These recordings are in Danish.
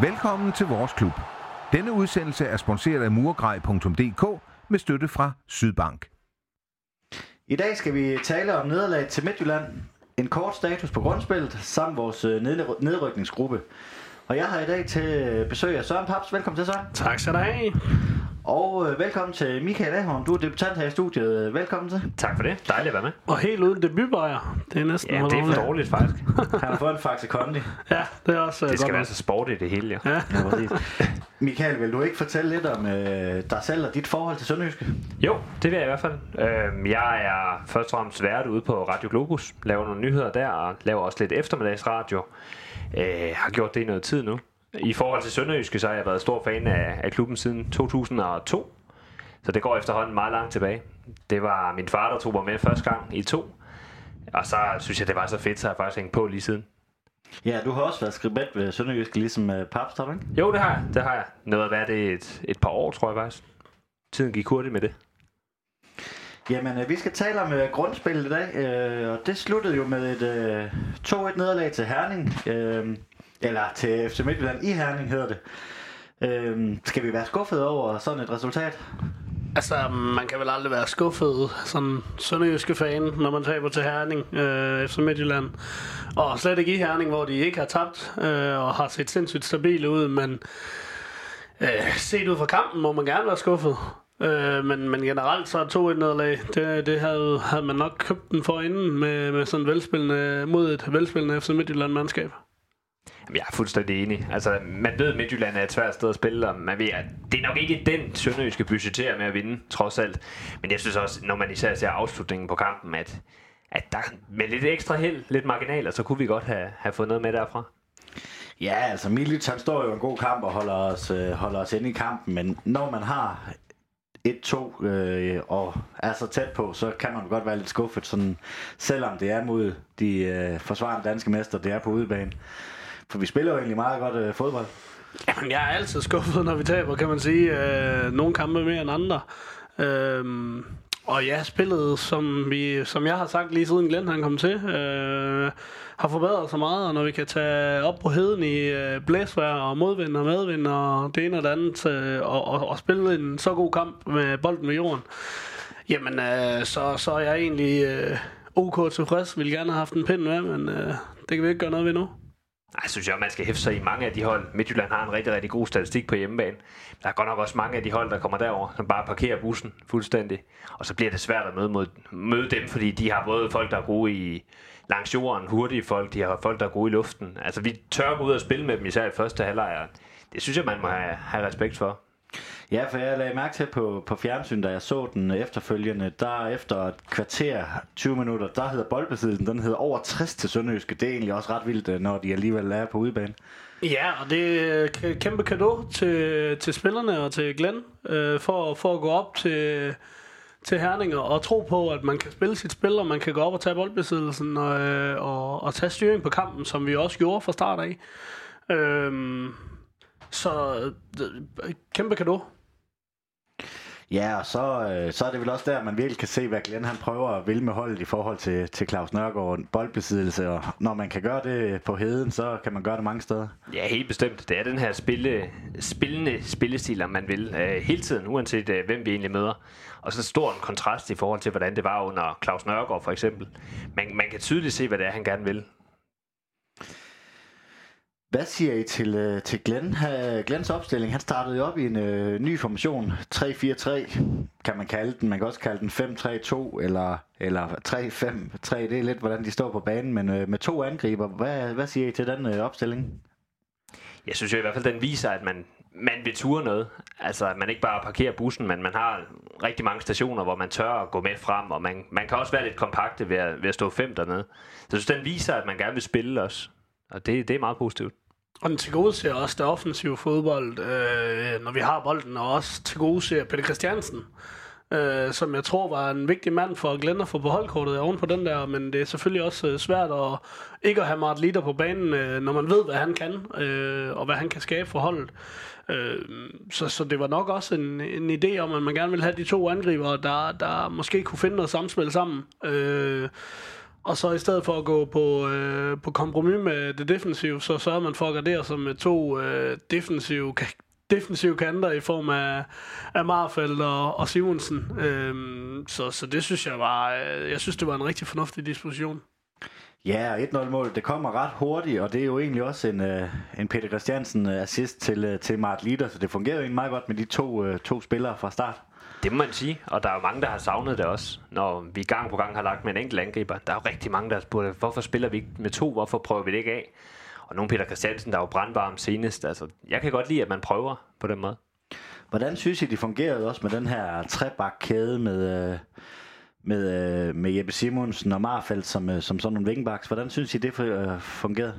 Velkommen til vores klub. Denne udsendelse er sponsoreret af murgrej.dk med støtte fra Sydbank. I dag skal vi tale om nederlag til Midtjylland, en kort status på grundspillet, samt vores øh, ned- nedrykningsgruppe. Og jeg har i dag til besøg af Søren Paps. Velkommen til, Søren. Tak skal du have. Og øh, velkommen til Michael Ahorn. Du er debutant her i studiet. Velkommen til. Tak for det. Dejligt at være med. Og helt uden debutbajer. Det er næsten Ja, det er for dårligt. faktisk. Han har fået en Faxe Kondi. Ja, det er også øh, Det skal godt være nok. så sport i det hele, ja. Ja. Ja, præcis. Michael, vil du ikke fortælle lidt om øh, dig selv og dit forhold til Sønderjyske? Jo, det vil jeg i hvert fald. Øhm, jeg er først og fremmest vært ude på Radio Globus, laver nogle nyheder der, og laver også lidt eftermiddagsradio. Øh, har gjort det i noget tid nu. I forhold til Sønderjyske, så har jeg været stor fan af, af klubben siden 2002. Så det går efterhånden meget langt tilbage. Det var min far, der tog mig med første gang i to. Og så synes jeg, det var så fedt, så har jeg faktisk hængt på lige siden. Ja, du har også været skribent ved Sønderjyske, ligesom øh, Paps, har du ikke? Jo, det har jeg. Det har jeg. Noget at være det et, et par år, tror jeg faktisk. Tiden gik hurtigt med det. Jamen, øh, vi skal tale om øh, grundspillet i dag, øh, og det sluttede jo med et øh, 2-1 nederlag til Herning, øh, eller til FC Midtjylland i Herning hedder det. Øhm, skal vi være skuffet over sådan et resultat? Altså, man kan vel aldrig være skuffet, sådan sønderjyske fan, når man taber til Herning øh, efter Midtjylland. Og slet ikke i Herning, hvor de ikke har tabt øh, og har set sindssygt stabile ud, men øh, set ud fra kampen må man gerne være skuffet. Øh, men, men generelt så er 2-1 nederlag, det, det havde, havde man nok købt den for inden med, med sådan velspillende, mod et velspillende FC Midtjylland mandskab. Jamen, jeg er fuldstændig enig. Altså, man ved, at Midtjylland er et svært sted at spille, og man ved, at det er nok ikke den sønderjyske budgetterer med at vinde, trods alt. Men jeg synes også, når man især ser afslutningen på kampen, at, at der med lidt ekstra held, lidt marginaler, så kunne vi godt have, have fået noget med derfra. Ja, altså Milic, han står jo en god kamp og holder os, øh, holder os inde i kampen, men når man har 1-2 øh, og er så tæt på, så kan man godt være lidt skuffet, sådan, selvom det er mod de øh, forsvarende danske mester, det er på udebane. For vi spiller jo egentlig meget godt øh, fodbold. Jamen, jeg er altid skuffet, når vi taber, kan man sige. Øh, nogle kampe mere end andre. Øh, og ja, spillet, som, vi, som jeg har sagt lige siden Glenn han kom til, øh, har forbedret sig meget, og når vi kan tage op på heden i øh, blæsvær og modvind og medvind og det ene og det andet, øh, og, og, og spille en så god kamp med bolden ved jorden, jamen øh, så, så er jeg egentlig øh, ok tilfreds. Vil gerne have haft en pind med, men øh, det kan vi ikke gøre noget ved nu. Jeg synes jeg, man skal hæfte sig i mange af de hold. Midtjylland har en rigtig, rigtig god statistik på hjemmebane. Der er godt nok også mange af de hold, der kommer derover, som bare parkerer bussen fuldstændig. Og så bliver det svært at møde, mod, møde dem, fordi de har både folk, der er gode i langs jorden, hurtige folk, de har folk, der er gode i luften. Altså vi tør gå ud og spille med dem, især i første halvleg. Det synes jeg, man må have, have respekt for. Ja, for jeg lagde mærke til på, på fjernsyn, da jeg så den efterfølgende, der efter et kvarter, 20 minutter, der hedder boldbesiddelsen, den hedder over 60 til Sønderjyske. Det er egentlig også ret vildt, øh, når de alligevel er på udebane. Ja, og det er et kæmpe kado til, til spillerne og til Glenn øh, for, for at gå op til, til Herninger og, tro på, at man kan spille sit spil, og man kan gå op og tage boldbesiddelsen og, øh, og, og tage styring på kampen, som vi også gjorde fra start af. Øhm, så kæmpe kado. Ja, og så, øh, så er det vel også der, man virkelig kan se, hvad Glenn han prøver at vil med holdet i forhold til, til Claus Nørgaard boldbesiddelse. Og når man kan gøre det på heden, så kan man gøre det mange steder. Ja, helt bestemt. Det er den her spille, spillende spillestil, om man vil, øh, hele tiden, uanset øh, hvem vi egentlig møder. Og så stor en kontrast i forhold til, hvordan det var under Claus Nørgaard for eksempel. Man, man kan tydeligt se, hvad det er, han gerne vil. Hvad siger I til, øh, til Glenn? Glenns Glens opstilling, han startede jo op i en øh, ny formation, 3-4-3, kan man kalde den. Man kan også kalde den 5-3-2, eller, eller 3-5-3, det er lidt, hvordan de står på banen, men øh, med to angriber. Hvad, hvad siger I til den øh, opstilling? Jeg synes jo i hvert fald, den viser, at man, man vil ture noget. Altså, at man ikke bare parkerer bussen, men man har rigtig mange stationer, hvor man tør at gå med frem, og man, man kan også være lidt kompakte ved at, ved at stå fem dernede. Så jeg synes, den viser, at man gerne vil spille også. Og det, det er meget positivt. Og den tilgodeser også det offensive fodbold, øh, når vi har bolden, og også tilgodeser Peter Christiansen, øh, som jeg tror var en vigtig mand for Glenn at få på holdkortet oven på den der, men det er selvfølgelig også øh, svært at ikke at have Martin Litter på banen, øh, når man ved, hvad han kan, øh, og hvad han kan skabe for holdet. Øh, så, så det var nok også en, en idé om, at man gerne ville have de to angriber, der, der måske kunne finde noget samspil sammen. Øh, og så i stedet for at gå på, øh, på kompromis med det defensive, så sørger man for at gardere sig med to øh, defensive, defensive kanter i form af, af Marfeldt og, og Simonsen. Øhm, så, så det synes jeg var, øh, jeg synes det var en rigtig fornuftig disposition. Ja, 1-0-mål, det kommer ret hurtigt, og det er jo egentlig også en, øh, en Peter Christiansen øh, assist til, øh, til Mart Litter, så det fungerer jo egentlig meget godt med de to, øh, to spillere fra start. Det må man sige, og der er jo mange, der har savnet det også, når vi gang på gang har lagt med en enkelt angriber. Der er jo rigtig mange, der har spurgt, hvorfor spiller vi ikke med to, hvorfor prøver vi det ikke af? Og nogle Peter Christiansen, der er jo brandvarm senest. Altså, jeg kan godt lide, at man prøver på den måde. Hvordan synes I, det fungerede også med den her trebakkæde med, med, med Jeppe Simonsen og Marfeldt som, som sådan nogle vingbaks? Hvordan synes I, det fungerede?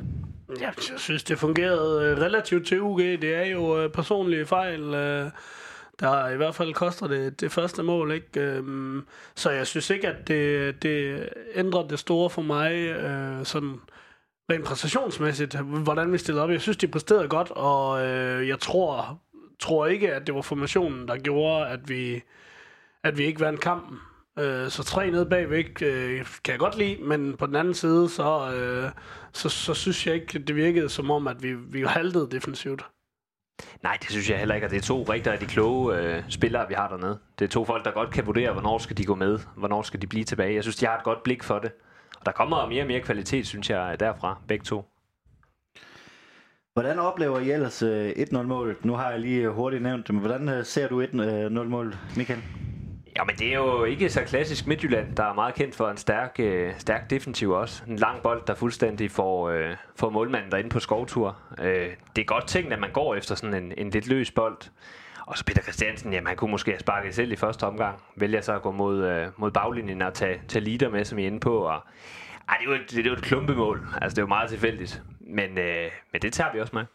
Ja, jeg synes, det fungerede relativt til UG. Det er jo personlige fejl, der i hvert fald koster det det første mål. Ikke? Øhm, så jeg synes ikke, at det, det ændrer det store for mig øh, sådan rent præstationsmæssigt, hvordan vi stillede op. Jeg synes, de præsterede godt, og øh, jeg tror, tror ikke, at det var formationen, der gjorde, at vi, at vi ikke vandt kampen. Øh, så tre nede bagvæk øh, kan jeg godt lide, men på den anden side, så, øh, så, så synes jeg ikke, det virkede som om, at vi, vi haltede defensivt. Nej, det synes jeg heller ikke, og det er to rigtig, rigtig kloge øh, spillere, vi har dernede. Det er to folk, der godt kan vurdere, hvornår skal de gå med, hvornår skal de blive tilbage. Jeg synes, de har et godt blik for det. Og der kommer mere og mere kvalitet, synes jeg, derfra, begge to. Hvordan oplever I ellers øh, 1-0-målet? Nu har jeg lige hurtigt nævnt det, men hvordan øh, ser du 1-0-målet, øh, Michael? Ja, men det er jo ikke så klassisk Midtjylland, der er meget kendt for en stærk, øh, stærk defensiv også. En lang bold, der fuldstændig får, øh, får målmanden derinde på skovtur. Øh, det er godt tænkt, at man går efter sådan en, en lidt løs bold. Og så Peter Christiansen, jamen han kunne måske have sparket selv i første omgang. Vælger så at gå mod, øh, mod baglinjen og tage, tage leader med, som I er inde på. Og, ej, det er jo et, det er jo et klumpemål. Altså, det er jo meget tilfældigt. Men, øh, men det tager vi også med.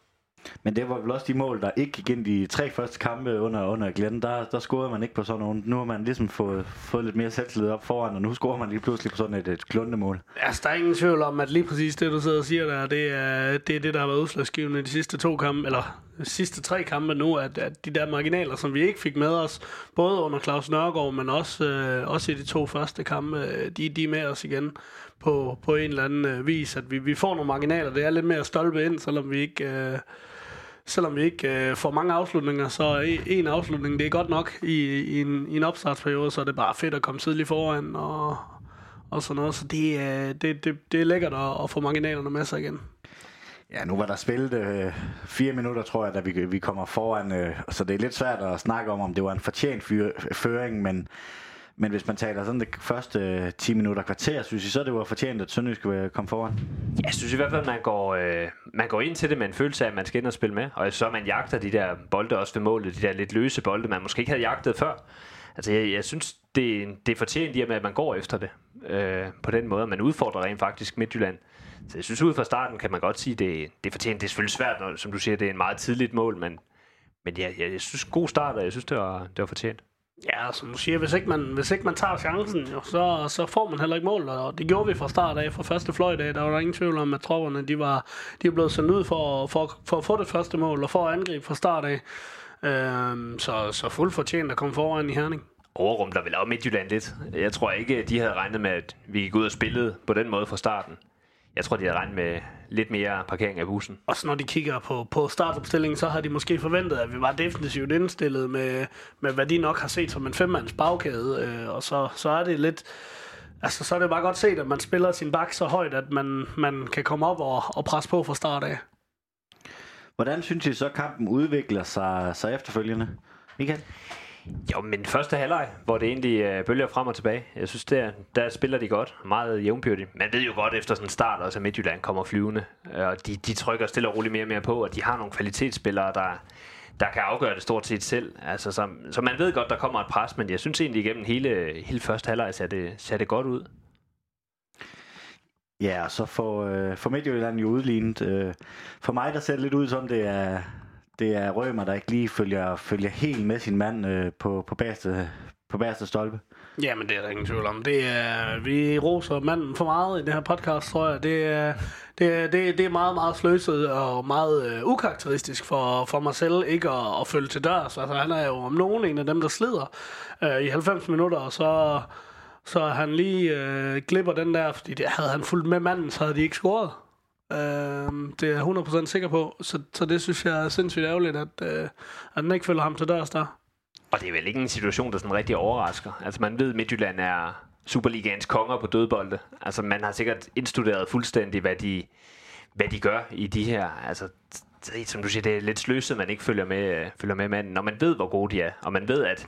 Men det var vel også de mål, der ikke gik ind i de tre første kampe under, under Glenn. Der, der scorede man ikke på sådan nogen. Nu har man ligesom fået, fået lidt mere selvtillid op foran, og nu scorer man lige pludselig på sådan et, et klundemål. Altså, der er ingen tvivl om, at lige præcis det, du sidder og siger der, det er det, er det der har været udslagsgivende i de sidste to kampe, eller de sidste tre kampe nu, at, at de der marginaler, som vi ikke fik med os, både under Claus Nørgaard, men også, øh, også i de to første kampe, øh, de, de er med os igen på, på en eller anden øh, vis, at vi, vi får nogle marginaler. Det er lidt mere stolpe ind, selvom vi ikke... Øh, selvom vi ikke øh, får mange afslutninger, så en afslutning, det er godt nok i, i, en, i en opstartsperiode, så er det bare fedt at komme tidligt foran og, og sådan noget. Så det, øh, det, det, det er lækkert at, at få marginalerne med sig igen. Ja, nu var der spillet øh, fire minutter, tror jeg, da vi, vi kommer foran, øh, så det er lidt svært at snakke om, om det var en fortjent fyr, føring, men men hvis man taler sådan det første øh, 10 minutter kvarter, synes I så, det var fortjent, at Sønderjysk øh, kom foran? Ja, jeg synes i hvert fald, at man går, øh, man går ind til det med en følelse af, at man skal ind og spille med. Og så man jagter de der bolde også ved målet, de der lidt løse bolde, man måske ikke havde jagtet før. Altså, jeg, jeg synes, det, det er fortjent i at man går efter det øh, på den måde. Man udfordrer rent faktisk Midtjylland. Så jeg synes, ud fra starten kan man godt sige, det, det er fortjent. Det er selvfølgelig svært, når, som du siger, det er en meget tidligt mål, men, men ja, jeg, jeg synes, god start, og jeg synes, det var, det var fortjent. Ja, som du siger, hvis ikke man, hvis ikke man tager chancen, jo, så, så får man heller ikke mål, og det gjorde vi fra start af, fra første fløjdag, der var der ingen tvivl om, at tropperne, de var, de var blevet sendt ud for, for, for at få det første mål, og for at angribe fra start af. Øhm, så, så fuldt fortjent at komme foran i Herning overrum der vel også Midtjylland lidt. Jeg tror ikke, de havde regnet med, at vi gik ud og spillede på den måde fra starten. Jeg tror, de havde regnet med lidt mere parkering af bussen. Og så når de kigger på, på startopstillingen, så har de måske forventet, at vi var defensivt indstillet med, med hvad de nok har set som en femmands bagkæde. Øh, og så, så er det lidt... Altså, så er det bare godt set, at man spiller sin bak så højt, at man, man kan komme op og, og presse på fra start af. Hvordan synes I så, kampen udvikler sig, sig efterfølgende? Michael? Jo, men første halvleg, hvor det egentlig øh, bølger frem og tilbage. Jeg synes, der, der spiller de godt. Meget jævnbyrdigt. Man ved jo godt efter sådan en start også, at Midtjylland kommer flyvende. Og de, de trykker stille og roligt mere og mere på, og de har nogle kvalitetsspillere, der, der kan afgøre det stort set selv. Altså, så, så man ved godt, der kommer et pres, men jeg synes egentlig igennem hele, hele første halvleg ser det, ser det godt ud. Ja, og så får, øh, får Midtjylland jo udlignet. Øh, for mig, der ser det lidt ud som, det er, det er Rømer, der ikke lige følger, følger helt med sin mand øh, på, på, bagerste, på bagerste stolpe. Jamen, det er der ingen tvivl om. Det er, vi roser manden for meget i den her podcast, tror jeg. Det er, det er, det, det er meget, meget sløset og meget øh, ukarakteristisk for, for mig selv ikke at, at følge til dørs. Altså, han er jo om nogen en af dem, der slider øh, i 90 minutter, og så Så han lige øh, glipper den der, fordi det, havde han fulgt med manden, så havde de ikke scoret. Øh, det er jeg 100% sikker på. Så, så det synes jeg er sindssygt ærgerligt, at, øh, at han ikke følger ham til dørs der. Og det er vel ikke en situation, der sådan rigtig overrasker. Altså man ved, at Midtjylland er Superligans konger på dødbolde. Altså man har sikkert indstuderet fuldstændig, hvad de, hvad de gør i de her. Altså, som du siger, det er lidt sløset, man ikke følger med, øh, følger med manden. Når man ved, hvor gode de er, og man ved, at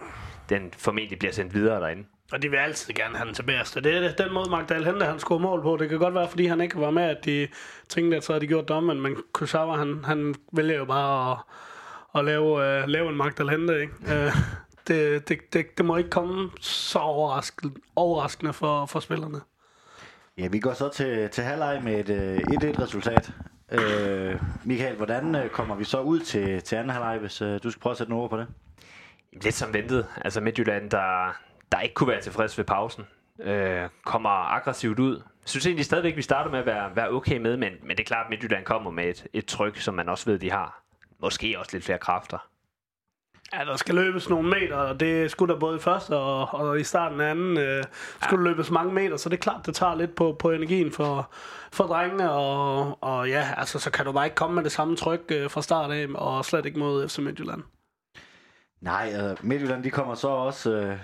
den formentlig bliver sendt videre derinde. Og de vil altid gerne have den tilbage. Så det er den måde, Magdal Hente, han scorer mål på. Det kan godt være, fordi han ikke var med, at de tænkte, at så havde de gjort dommen. Men Kusawa, han, han vælger jo bare at, at lave, uh, lave en Magdal Hente, ikke? Uh, det, det, det, det, må ikke komme så overraskende, overraskende for, for spillerne. Ja, vi går så til, til halvleg med et uh, 1-1-resultat. Uh, Michael, hvordan kommer vi så ud til, til anden halvleg, hvis uh, du skal prøve at sætte nogle ord på det? Lidt som ventet. Altså Midtjylland, der, der ikke kunne være tilfreds ved pausen, øh, kommer aggressivt ud. Jeg synes egentlig stadigvæk, vi starter med at være, være okay med, men, men det er klart, at Midtjylland kommer med et, et tryk, som man også ved, de har. Måske også lidt flere kræfter. Ja, der skal løbes nogle meter, og det skulle der både i første og, og i starten af anden. Øh, skulle ja. løbes mange meter, så det er klart, det tager lidt på, på energien for, for drengene. Og, og ja, altså, så kan du bare ikke komme med det samme tryk øh, fra start af, og slet ikke mod FC Midtjylland. Nej, uh, Midtjylland de kommer så også øh,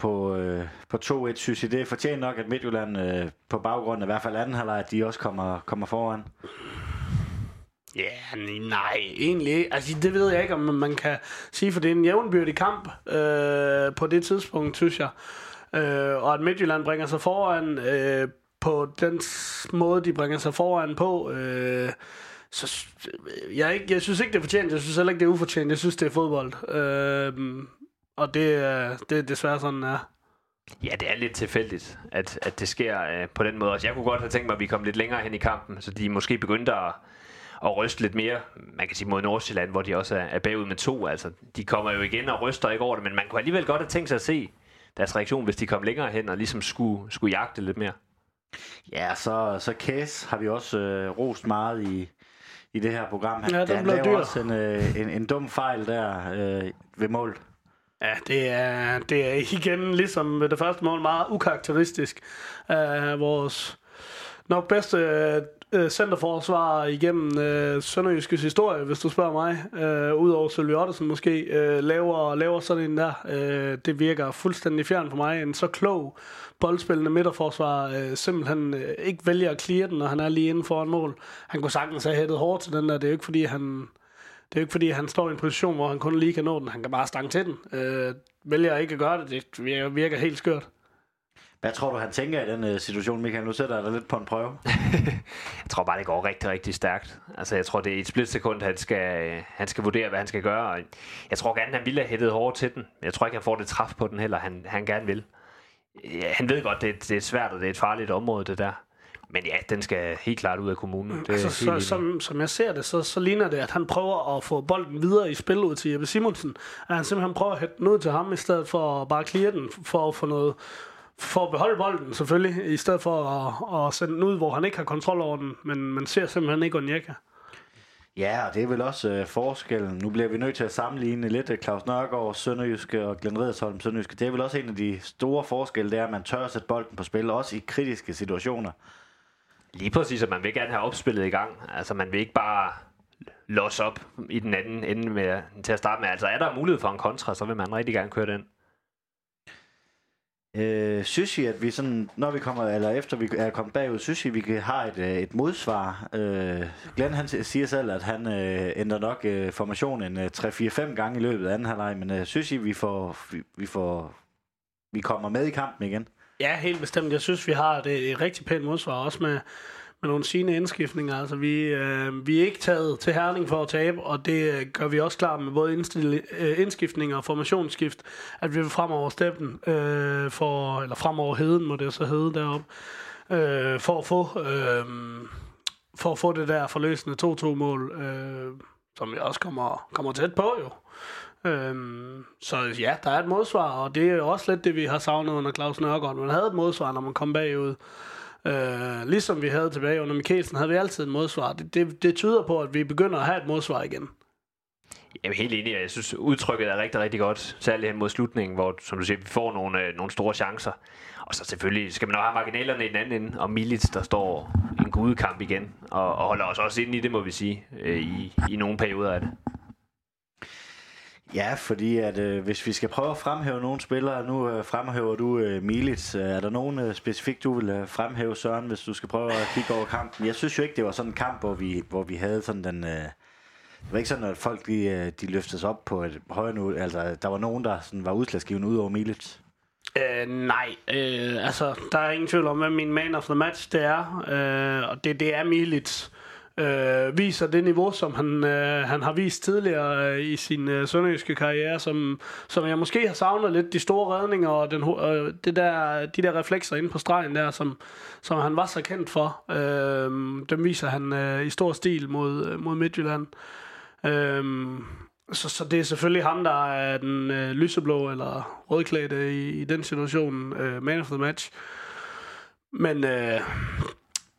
på, øh, på 2-1, synes jeg. Det er fortjent nok, at Midtjylland øh, på baggrund af i hvert fald anden halvleg, at de også kommer, kommer foran. Ja, yeah, nej, egentlig ikke. Altså, det ved jeg ikke, om man kan sige, for det er en jævnbyrdig kamp øh, på det tidspunkt, synes jeg. Øh, og at Midtjylland bringer sig foran øh, på den måde, de bringer sig foran på, øh, så jeg, ikke, jeg synes ikke, det er fortjent. Jeg synes heller ikke, det er ufortjent. Jeg synes, det er fodbold. Øh, og det, det er desværre sådan, er. Ja, det er lidt tilfældigt, at, at det sker øh, på den måde. Altså, jeg kunne godt have tænkt mig, at vi kom lidt længere hen i kampen, så de måske begyndte at, at ryste lidt mere. Man kan sige mod Nordsjælland, hvor de også er, er bagud med to. Altså, de kommer jo igen og ryster ikke over det, men man kunne alligevel godt have tænkt sig at se deres reaktion, hvis de kom længere hen og ligesom skulle, skulle jagte lidt mere. Ja, så, så Kæs har vi også øh, rost meget i, i det her program. Han, ja, han laver dyr. også en, øh, en, en dum fejl der øh, ved mål. Ja, det er, det er igen ligesom det første mål meget ukarakteristisk af vores nok bedste øh, centerforsvar igennem øh, Sønderjyskes historie, hvis du spørger mig. Øh, Udover Sølvi Ottesen måske, øh, laver, laver sådan en der. Øh, det virker fuldstændig fjern for mig. En så klog boldspillende midterforsvar øh, simpelthen øh, ikke vælger at clear den, når han er lige inden for en mål. Han kunne sagtens have hættet hårdt til den der. Det er jo ikke fordi, han... Det er jo ikke fordi, han står i en position, hvor han kun lige kan nå den. Han kan bare stange til den. Øh, vælger ikke at gøre det. Det virker, virker helt skørt. Hvad tror du, han tænker i den uh, situation, Michael? Nu sætter jeg dig lidt på en prøve. jeg tror bare, det går rigtig, rigtig stærkt. Altså, jeg tror, det er et splitsekund, han skal, han skal vurdere, hvad han skal gøre. Jeg tror gerne, han ville have hættet hårdt til den. Jeg tror ikke, han får det træf på den heller, han, han gerne vil. Ja, han ved godt, det, det er svært, og det er et farligt område, det der. Men ja, den skal helt klart ud af kommunen. Det altså, så, som, som jeg ser det, så, så ligner det, at han prøver at få bolden videre i spil ud til Jeppe Simonsen. At han simpelthen prøver at hætte den ud til ham, i stedet for at bare clear den, for at få noget, for at beholde bolden selvfølgelig, i stedet for at, at sende den ud, hvor han ikke har kontrol over den, men man ser simpelthen ikke Onyeka. Ja, og det er vel også øh, forskellen. Nu bliver vi nødt til at sammenligne lidt Claus Nørgaard, Sønderjyske og Glenn Riddersholm, Sønderjyske. Det er vel også en af de store forskelle, det er, at man tør at sætte bolden på spil, også i kritiske situationer. Lige præcis, at man vil gerne have opspillet i gang. Altså, man vil ikke bare loss op i den anden ende med, til at starte med. Altså, er der mulighed for en kontra, så vil man rigtig gerne køre den. Øh, synes I, at vi sådan, når vi kommer, eller efter vi er kommet bagud, synes I, at vi kan have et, øh, et modsvar? Øh, Glenn han siger selv, at han øh, ændrer nok øh, formationen øh, 3-4-5 gange i løbet af anden halvleg, men øh, synes I, vi får, vi, vi får, vi kommer med i kampen igen? Ja, helt bestemt. Jeg synes, vi har det et rigtig pænt modsvar, også med, med nogle sine indskiftninger. Altså, vi, øh, vi er ikke taget til Herning for at tabe, og det øh, gør vi også klar med både øh, indskiftninger og formationsskift, at vi vil fremover steppen, øh, for, eller fremover heden, må det så hedde deroppe, øh, for at få... Øh, for at få det der forløsende 2-2-mål, øh, som vi også kommer, kommer tæt på jo. Øhm, så ja, der er et modsvar, og det er også lidt det, vi har savnet under Claus Nørgaard. Man havde et modsvar, når man kom bagud. Øh, ligesom vi havde tilbage under Mikkelsen, havde vi altid et modsvar. Det, det, det tyder på, at vi begynder at have et modsvar igen. Jamen helt enig, jeg synes udtrykket er rigtig, rigtig godt, særligt hen mod slutningen, hvor, som du siger, vi får nogle, øh, nogle store chancer. Og så selvfølgelig skal man også have marginalerne i den anden ende, og Milic, der står en gudekamp igen, og, og holder os også ind i det, må vi sige, øh, i, i nogle perioder af det. Ja, fordi at øh, hvis vi skal prøve at fremhæve nogle spillere, nu øh, fremhæver du øh, Milits. Øh, er der nogen øh, specifikt, du vil øh, fremhæve, Søren, hvis du skal prøve at kigge over kampen? Jeg synes jo ikke, det var sådan en kamp, hvor vi, hvor vi havde sådan den... Øh, det var ikke sådan, at folk øh, de, de løftes op på et højere nu. Altså, der var nogen, der sådan var udslagsgivende ud over Milits. Øh, nej, øh, altså, der er ingen tvivl om, hvad min man of the match det er. Øh, og det, det er Milits. Øh, viser det niveau, som han, øh, han har vist tidligere øh, i sin øh, sønderjyske karriere, som, som jeg måske har savnet lidt. De store redninger og den, øh, det der, de der reflekser inde på stregen der, som, som han var så kendt for. Øh, dem viser han øh, i stor stil mod, øh, mod Midtjylland. Øh, så, så det er selvfølgelig ham, der er den øh, lyseblå eller rødklædte i, i den situation, øh, man of the match. Men, øh,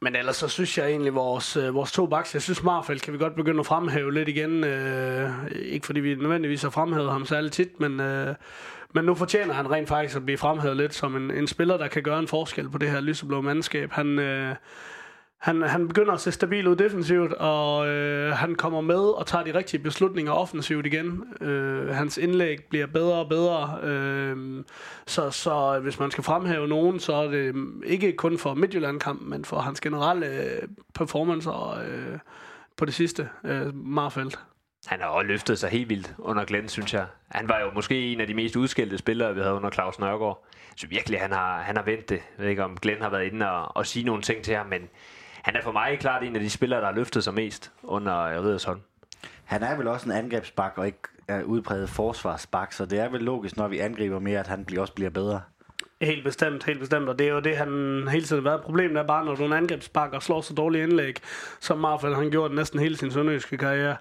men ellers så synes jeg egentlig, vores, øh, vores to baks, jeg synes Marfeldt kan vi godt begynde at fremhæve lidt igen. Øh, ikke fordi vi nødvendigvis har fremhævet ham særligt tit, men, øh, men nu fortjener han rent faktisk at blive fremhævet lidt som en, en spiller, der kan gøre en forskel på det her lyseblå mandskab. Han... Øh, han, han begynder at se stabil ud defensivt, og øh, han kommer med og tager de rigtige beslutninger offensivt igen. Øh, hans indlæg bliver bedre og bedre. Øh, så, så hvis man skal fremhæve nogen, så er det ikke kun for Midtjylland-kampen, men for hans generelle performance performancer øh, på det sidste, øh, Marfeldt. Han har også løftet sig helt vildt under Glenn, synes jeg. Han var jo måske en af de mest udskældte spillere, vi havde under Claus Nørgaard. Så virkelig, han har, han har vendt det. Jeg ved ikke, om Glenn har været inde og, og sige nogle ting til ham, men han er for mig klart en af de spillere, der har løftet sig mest under Riddersholm. Han er vel også en angrebsbak og ikke er udpræget forsvarsbak, så det er vel logisk, når vi angriber mere, at han også bliver bedre. Helt bestemt, helt bestemt, og det er jo det, han hele tiden har været. Problemet er bare, når du er en angrebsbak og slår så dårlige indlæg, som Marfald han gjort næsten hele sin sønderjyske karriere,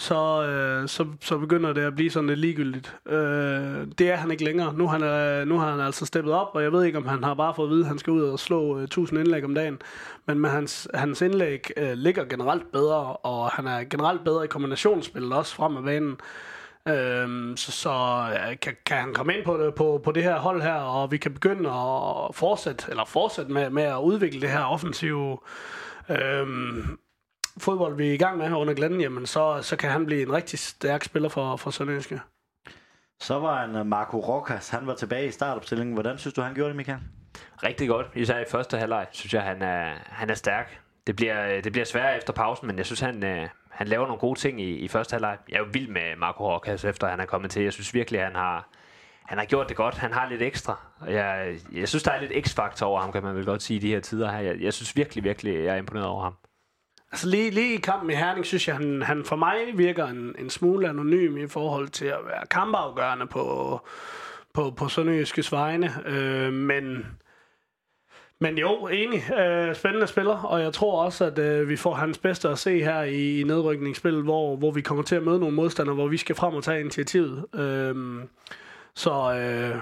så, øh, så, så begynder det at blive sådan lidt ligegyldigt. Øh, det er han ikke længere. Nu, han øh, er, nu har han altså steppet op, og jeg ved ikke, om han har bare fået at vide, at han skal ud og slå øh, 1000 indlæg om dagen. Men med hans, hans indlæg øh, ligger generelt bedre, og han er generelt bedre i kombinationsspillet også frem af banen. Øhm, så så ja, kan, kan han komme ind på det, på, på det her hold her, og vi kan begynde at fortsætte, eller fortsætte med, med at udvikle det her offensive øhm, fodbold, vi er i gang med her under Glenn, jamen så, så kan han blive en rigtig stærk spiller for, for Sønderjyske. Så var en øh, Marco Rokas, han var tilbage i startopstillingen. Hvordan synes du, han gjorde det, Michael? Rigtig godt, især i første halvleg, synes jeg, han er, han er stærk. Det bliver, det bliver sværere efter pausen, men jeg synes, han, øh, han laver nogle gode ting i, i første halvleg. Jeg er jo vild med Marco Rokas, efter han er kommet til. Jeg synes virkelig, han har, han har gjort det godt. Han har lidt ekstra. Jeg, jeg synes, der er lidt x-faktor over ham, kan man vel godt sige, i de her tider her. Jeg, jeg synes virkelig, virkelig, jeg er imponeret over ham. Altså lige, lige i kampen i Herning, synes jeg, han, han for mig virker en, en smule anonym i forhold til at være kampafgørende på, på, på Sønderjyskes vegne. Øh, men, men jo, enig. Øh, spændende spiller, og jeg tror også, at øh, vi får hans bedste at se her i, i nedrykningsspillet, hvor, hvor vi kommer til at møde nogle modstandere, hvor vi skal frem og tage initiativet. Øh, så øh,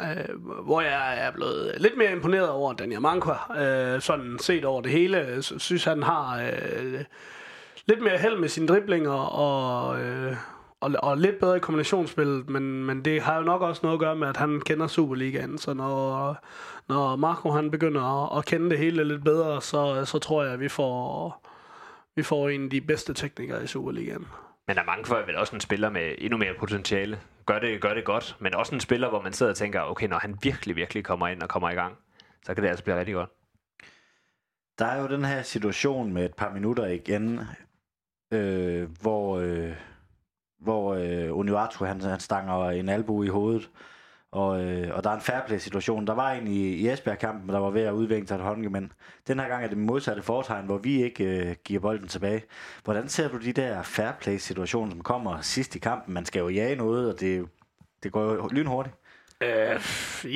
øh, hvor jeg er blevet lidt mere imponeret over Daniel Mankwa, øh, sådan set over det hele. Synes han har øh, lidt mere held med sine driblinger og, øh, og, og lidt bedre i kombinationsspillet, men, men det har jo nok også noget at gøre med, at han kender Superligaen, så når, når Marco han begynder at, at kende det hele lidt bedre, så, så tror jeg, at vi får, vi får en af de bedste teknikere i Superligaen. Men der er mange vel også en spiller med endnu mere potentiale. Gør det, gør det godt, men også en spiller, hvor man sidder og tænker, okay, når han virkelig, virkelig kommer ind og kommer i gang, så kan det altså blive rigtig godt. Der er jo den her situation med et par minutter igen, øh, hvor, øh, hvor øh, Unuatu, han, han stanger en albu i hovedet. Og, øh, og der er en fairplay situation. Der var en i, i Esbjerg-kampen, der var ved at udvikle sig et håndke, men den her gang er det modsatte foretegn, hvor vi ikke øh, giver bolden tilbage. Hvordan ser du de der fairplay situationer, som kommer sidst i kampen? Man skal jo jage noget, og det, det går jo lynhurtigt. Øh,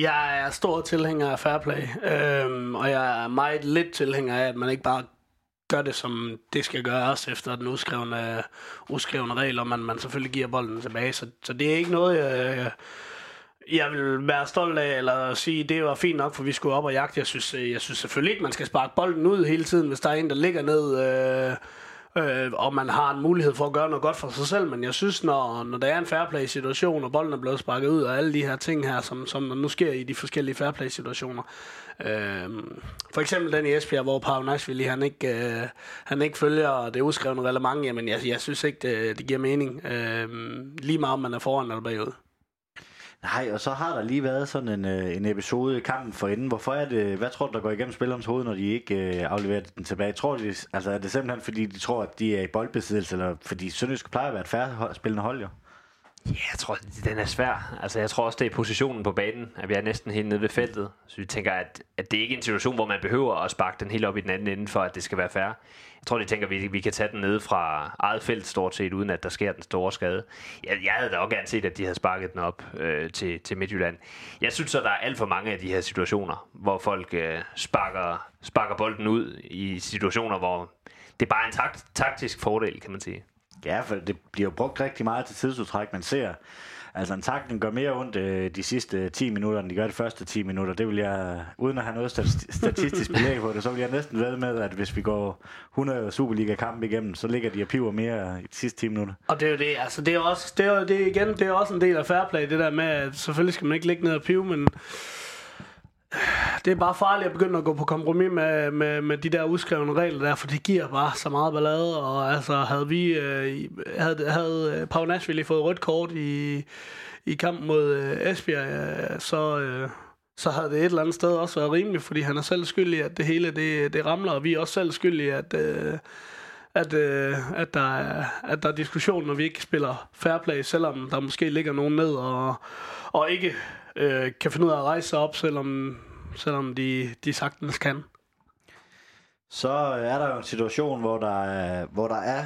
jeg er stor tilhænger af fair play, øh, og jeg er meget lidt tilhænger af, at man ikke bare gør det, som det skal gøres efter den udskrevne, udskrevne regel, om man, man selvfølgelig giver bolden tilbage. Så, så det er ikke noget, jeg, jeg vil være stolt af, eller sige, det var fint nok, for vi skulle op og jagte. Jeg synes, jeg synes selvfølgelig ikke, man skal sparke bolden ud hele tiden, hvis der er en, der ligger ned... Øh, øh, og man har en mulighed for at gøre noget godt for sig selv, men jeg synes, når, når der er en fairplay-situation, og bolden er blevet sparket ud, og alle de her ting her, som, som nu sker i de forskellige fairplay-situationer, øh, for eksempel den i Esbjerg, hvor Pau Nashvili, han ikke, øh, han ikke følger det uskrevne reglement, jamen jeg, jeg synes ikke, det, det giver mening, øh, lige meget om man er foran eller bagud. Nej, og så har der lige været sådan en, øh, en episode i kampen for inden. Hvorfor er det, hvad tror du, der går igennem spillerens hoved, når de ikke øh, afleverer den tilbage? Tror de, altså er det simpelthen, fordi de tror, at de er i boldbesiddelse, eller fordi Sønderjysk plejer at være et færre spillende hold, jo? Ja, jeg tror, den er svær. Altså, jeg tror også, det er positionen på banen, at vi er næsten helt nede ved feltet. Så vi tænker, at, at det ikke er en situation, hvor man behøver at sparke den helt op i den anden ende, for at det skal være fair. Jeg tror, de tænker, at vi, vi kan tage den nede fra eget felt stort set, uden at der sker den store skade. Jeg, jeg havde da også gerne set, at de havde sparket den op øh, til, til Midtjylland. Jeg synes så, der er alt for mange af de her situationer, hvor folk øh, sparker, sparker bolden ud i situationer, hvor det er bare en takt, taktisk fordel, kan man sige. Ja, for det bliver brugt rigtig meget til tidsudtræk. Man ser, altså en takling gør mere ondt øh, de sidste 10 minutter, end de gør de første 10 minutter. Det vil jeg, uden at have noget statistisk belæg på det, så vil jeg næsten ved med, at hvis vi går 100 Superliga-kampe igennem, så ligger de og piver mere i de sidste 10 minutter. Og det er jo det, altså det er også, det er, det er igen, det er også en del af fair play, det der med, at selvfølgelig skal man ikke ligge ned og pive, men det er bare farligt at begynde at gå på kompromis med, med, med de der udskrevne regler der, for det giver bare så meget ballade, og altså havde vi, øh, havde, havde øh, Pau Nashville fået rødt kort i, i kampen mod øh, Esbjerg, øh, så, øh, så havde det et eller andet sted også været rimeligt, fordi han er selv skyldig, at det hele det, det ramler, og vi er også selv skyldige, at, øh, at, øh, at, der er, at der er diskussion, når vi ikke spiller fair play, selvom der måske ligger nogen ned og, og ikke øh, kan finde ud af at rejse sig op, selvom, selvom de, de sagtens kan. Så er der jo en situation, hvor der er, hvor der er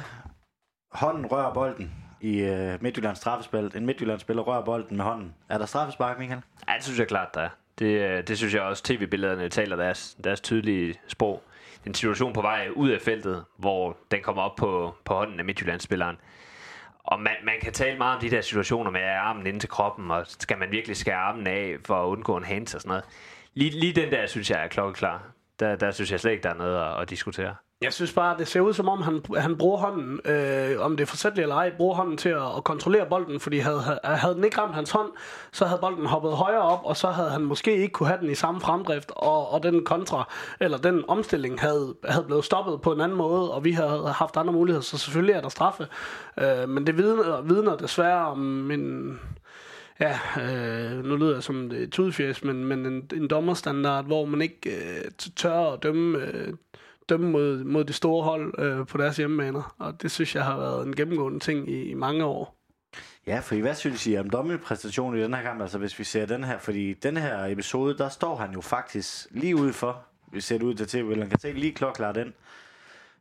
hånden rører bolden i øh, Midtjyllands straffespil. En Midtjyllands-spiller rører bolden med hånden. Er der straffespark, Michael? Ja, det synes jeg klart, der er. Det, øh, det synes jeg også, tv-billederne taler deres, deres tydelige sprog. En situation på vej ud af feltet, hvor den kommer op på, på hånden af Midtjyllands-spilleren. Og man, man kan tale meget om de der situationer med armen ind til kroppen, og skal man virkelig skære armen af for at undgå en hands og sådan noget. Lige, lige den der, synes jeg er klokkeklar. Der, der synes jeg slet ikke, der er noget at, at diskutere. Jeg synes bare, det ser ud som om, han, han bruger hånden, øh, om det er forsætteligt eller ej, bruger hånden til at, at kontrollere bolden, fordi havde, havde den ikke ramt hans hånd, så havde bolden hoppet højere op, og så havde han måske ikke kunne have den i samme fremdrift, og, og den kontra, eller den omstilling havde, havde blevet stoppet på en anden måde, og vi havde haft andre muligheder, så selvfølgelig er der straffe. Øh, men det vidner, vidner desværre om en, ja, øh, nu lyder jeg som et tudfjæs, men, men en, en dommerstandard, hvor man ikke øh, tør at dømme øh, dømme mod, mod de store hold øh, på deres hjemmebaner. Og det synes jeg har været en gennemgående ting i, i mange år. Ja, for hvad synes I om dommelpræstationen i den her kamp? Altså hvis vi ser den her, fordi den her episode, der står han jo faktisk lige ude for. Vi ser det ud til tv, man kan se lige klokklar den.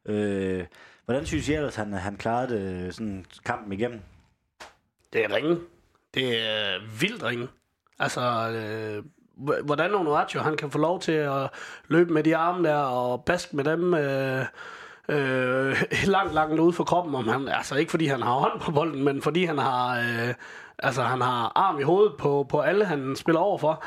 Øh, hvordan synes I ellers, han, han klarede det, sådan kampen igennem? Det er ringe. Det er vildt ringe. Altså, øh, hvordan Onoaccio, han kan få lov til at løbe med de arme der og baske med dem øh, øh, langt, langt ude for kroppen. Om han, altså ikke fordi han har hånd på bolden, men fordi han har, øh, altså, han har arm i hovedet på, på alle, han spiller over for.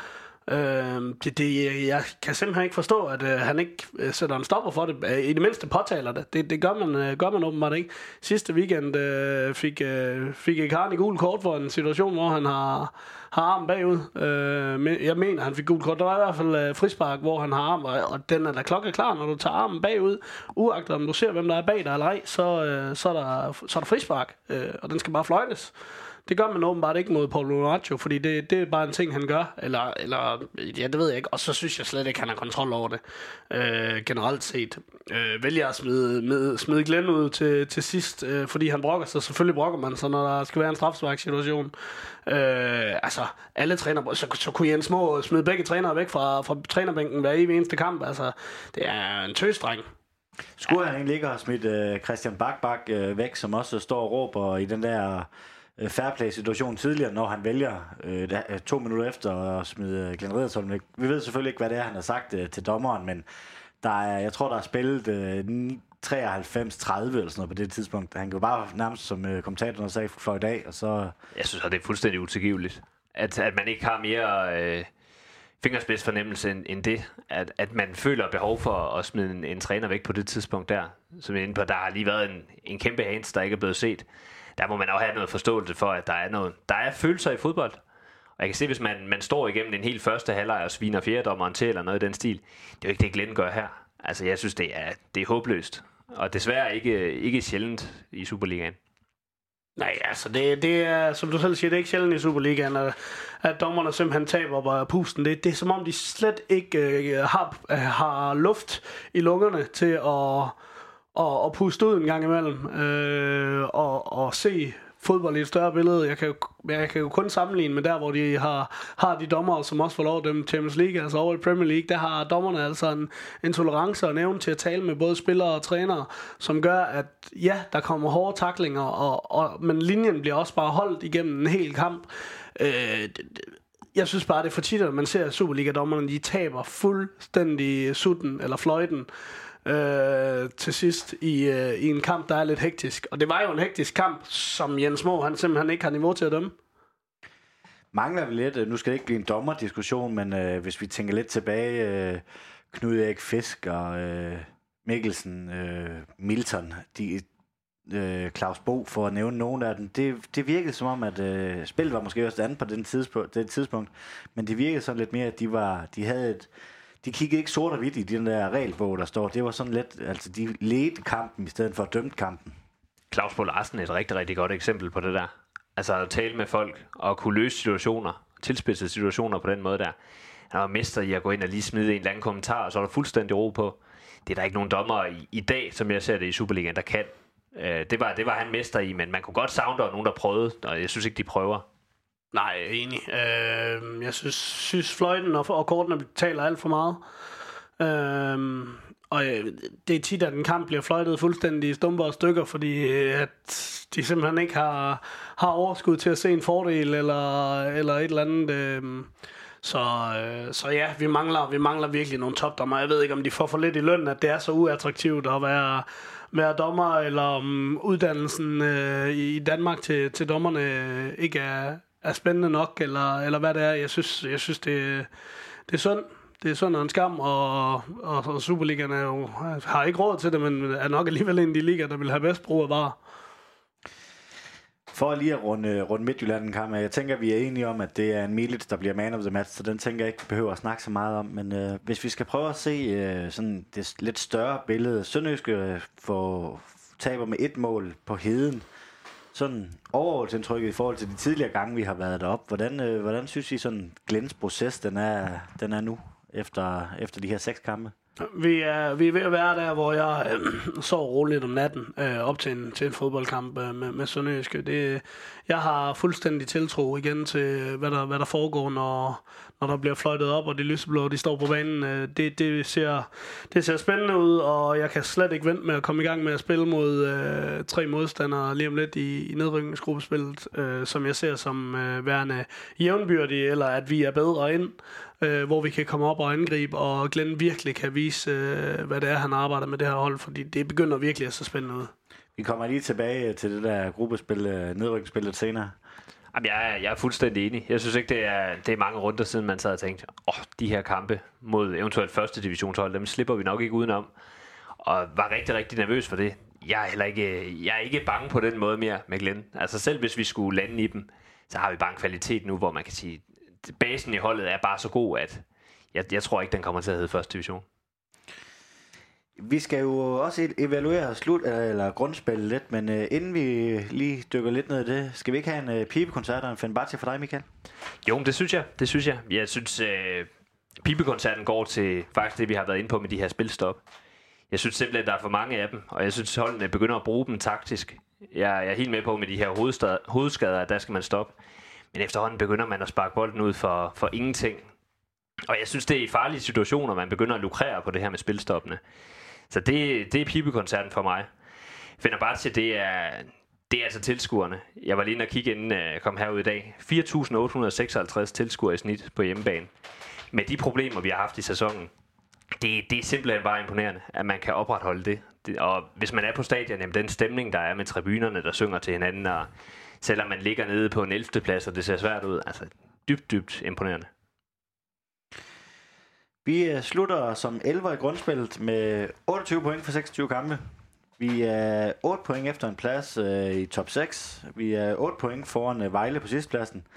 Øh, det, det, jeg kan simpelthen ikke forstå, at øh, han ikke øh, sætter en stopper for det. Øh, I det mindste påtaler det. Det, det gør, man, øh, gør man åbenbart ikke. Sidste weekend øh, fik, øh, fik Icardi gul kort for en situation, hvor han har, har armen bagud. Øh, jeg mener, han fik gul kort. Der var i hvert fald øh, frispark, hvor han har arm, og, og den er da klar, når du tager armen bagud. Uagtet om du ser, hvem der er bag dig eller ej, så, øh, så, er der, så er der frispark, øh, og den skal bare fløjtes. Det gør man åbenbart ikke mod Paulo Lonacho, fordi det, det er bare en ting, han gør. Eller, eller, ja, det ved jeg ikke. Og så synes jeg slet ikke, han har kontrol over det. Øh, generelt set. Øh, vælger at smide, med, smide Glenn ud til, til sidst, øh, fordi han brokker sig. Selvfølgelig brokker man sig, når der skal være en strafspark-situation. Øh, altså, alle træner, så, så kunne Jens Må smide begge trænere væk fra, fra trænerbænken hver evig eneste kamp. Altså, det er en tøsdreng. Skulle ja. han egentlig ikke have smidt øh, Christian Bakbak øh, væk, som også står og råber i den der Øh, fairplay-situation tidligere, når han vælger øh, øh, to minutter efter at smide øh, Glenn Riddersholm væk. Vi ved selvfølgelig ikke, hvad det er, han har sagt øh, til dommeren, men der er, jeg tror, der er spillet øh, 93-30 eller sådan noget på det tidspunkt. Han kan bare nærmest, som øh, kommentatoren sagde, fløjt af, og så... Jeg synes, at det er fuldstændig utilgiveligt. At, at man ikke har mere... Øh fingerspids fornemmelse end, end det, at, at man føler behov for at smide en, en træner væk på det tidspunkt der. Som inde på, der har lige været en, en kæmpe hands, der ikke er blevet set. Der må man også have noget forståelse for, at der er, noget, der er følelser i fodbold. Og jeg kan se, hvis man, man står igennem den helt første halvleg og sviner fjerdommeren til, eller noget i den stil, det er jo ikke det, Glenn gør her. Altså, jeg synes, det er, det er håbløst. Og desværre ikke, ikke sjældent i Superligaen. Nej, altså det, det er, som du selv siger, det er ikke sjældent i Superligaen, at, at dommerne simpelthen taber på pusten. Det, det er som om, de slet ikke øh, har, har luft i lungerne til at, og, og puste ud en gang imellem. Øh, og, og se fodbold i et større billede. Jeg kan, jo, jeg kan jo kun sammenligne med der, hvor de har, har de dommer, som også får lov at dømme Champions League, altså over i Premier League, der har dommerne altså en, en tolerance og nævn til at tale med både spillere og trænere, som gør, at ja, der kommer hårde taklinger, og, og, men linjen bliver også bare holdt igennem en hel kamp. Øh, jeg synes bare, det er for tit, at man ser Superliga-dommerne, de taber fuldstændig sutten eller fløjten øh, til sidst i, øh, i en kamp, der er lidt hektisk. Og det var jo en hektisk kamp, som Jens Mo, han simpelthen ikke har niveau til at dømme. Mangler vi lidt, øh, nu skal det ikke blive en dommerdiskussion, men øh, hvis vi tænker lidt tilbage, øh, Knud Erik Fisk og øh, Mikkelsen, øh, Milton, de, øh, Claus Bo, for at nævne nogle af dem, det, det virkede som om, at øh, spillet var måske også andet på den tidspunkt, det tidspunkt, men det virkede sådan lidt mere, at de, var, de havde et, de kiggede ikke sort og hvidt i den der regelbog, der står. Det var sådan lidt, altså de ledte kampen i stedet for at dømte kampen. Claus Bo Larsen er et rigtig, rigtig godt eksempel på det der. Altså at tale med folk og kunne løse situationer, tilspidsede situationer på den måde der. Han var mester i at gå ind og lige smide en eller anden kommentar, og så er der fuldstændig ro på. Det er der ikke nogen dommer i, i dag, som jeg ser det i Superligaen, der kan. Øh, det, var, det var han mester i, men man kunne godt savne, der nogen, der prøvede, og jeg synes ikke, de prøver. Nej, enig. Øh, jeg synes, synes fløjten og, og kortene betaler alt for meget. Øh, og øh, det er tit, at en kamp bliver fløjtet fuldstændig i stumper og stykker, fordi øh, at de simpelthen ikke har, har overskud til at se en fordel eller, eller et eller andet. Øh, så, øh, så ja, vi mangler, vi mangler virkelig nogle topdommer. Jeg ved ikke, om de får for lidt i løn, at det er så uattraktivt at være, være dommer, eller om uddannelsen øh, i Danmark til, til dommerne ikke er, er spændende nok, eller, eller hvad det er. Jeg synes, jeg synes det, det er synd. Det er sådan en skam, og, og, og Superligaen er jo, har ikke råd til det, men er nok alligevel en af de ligaer, der vil have bedst brug af varer. For lige at runde, runde Midtjylland kamp, jeg tænker, vi er enige om, at det er en Milic, der bliver man of the match, så den tænker jeg ikke, vi behøver at snakke så meget om. Men øh, hvis vi skal prøve at se øh, sådan det lidt større billede, Sønderjyske øh, får taber med et mål på heden, sådan overholdsindtrykket i forhold til de tidligere gange, vi har været deroppe. Hvordan, øh, hvordan synes I sådan Glens proces, den er, den er nu, efter, efter de her seks kampe? Vi er, vi er ved at være der, hvor jeg øh, sover roligt om natten øh, op til en, til en fodboldkamp øh, med, med Sønderjyske. Det, jeg har fuldstændig tiltro igen til, hvad der, hvad der foregår, når, når der bliver fløjtet op, og de lyseblå de står på banen. Øh, det, det, ser, det ser spændende ud, og jeg kan slet ikke vente med at komme i gang med at spille mod øh, tre modstandere lige om lidt i, i nedrykningsgruppespillet, øh, som jeg ser som øh, værende jævnbyrdige, eller at vi er bedre ind øh, hvor vi kan komme op og angribe, og Glenn virkelig kan vise, øh, hvad det er, han arbejder med det her hold, fordi det begynder virkelig at se spændende ud. Vi kommer lige tilbage til det der gruppespil, øh, nedrykningsspil lidt senere. Jamen, jeg, er, jeg er fuldstændig enig. Jeg synes ikke, det er, det er mange runder siden, man sad og tænkte, åh, oh, de her kampe mod eventuelt første divisionshold, dem slipper vi nok ikke udenom. Og var rigtig, rigtig nervøs for det. Jeg er heller ikke, jeg er ikke bange på den måde mere med Glenn. Altså selv hvis vi skulle lande i dem, så har vi bare en kvalitet nu, hvor man kan sige, basen i holdet er bare så god, at jeg, jeg tror ikke, den kommer til at hedde første division. Vi skal jo også evaluere slut eller grundspillet lidt, men uh, inden vi lige dykker lidt ned i det, skal vi ikke have en uh, pibekoncert og en fanbati for dig, Michael? Jo, det synes jeg. Det synes jeg. Jeg synes, uh, pibekoncerten går til faktisk det, vi har været inde på med de her spilstop. Jeg synes simpelthen, at der er for mange af dem, og jeg synes, holdene begynder at bruge dem taktisk. Jeg, jeg er helt med på med de her hovedskader, der skal man stoppe. Men efterhånden begynder man at sparke bolden ud for, for ingenting. Og jeg synes, det er i farlige situationer, man begynder at lukrere på det her med spilstoppene. Så det, det er pibekoncerten for mig. Finder bare det er, det er altså tilskuerne. Jeg var lige inde og kigge, inden øh, jeg kom herud i dag. 4.856 tilskuere i snit på hjemmebane. Med de problemer, vi har haft i sæsonen, det, det er simpelthen bare imponerende, at man kan opretholde det. det og hvis man er på stadion, jamen den stemning, der er med tribunerne, der synger til hinanden, og selvom man ligger nede på en 11. plads, og det ser svært ud. Altså, dybt, dybt imponerende. Vi øh, slutter som 11 i grundspillet med 28 point for 26 kampe. Vi er 8 point efter en plads øh, i top 6. Vi er 8 point foran øh, Vejle på sidstepladsen.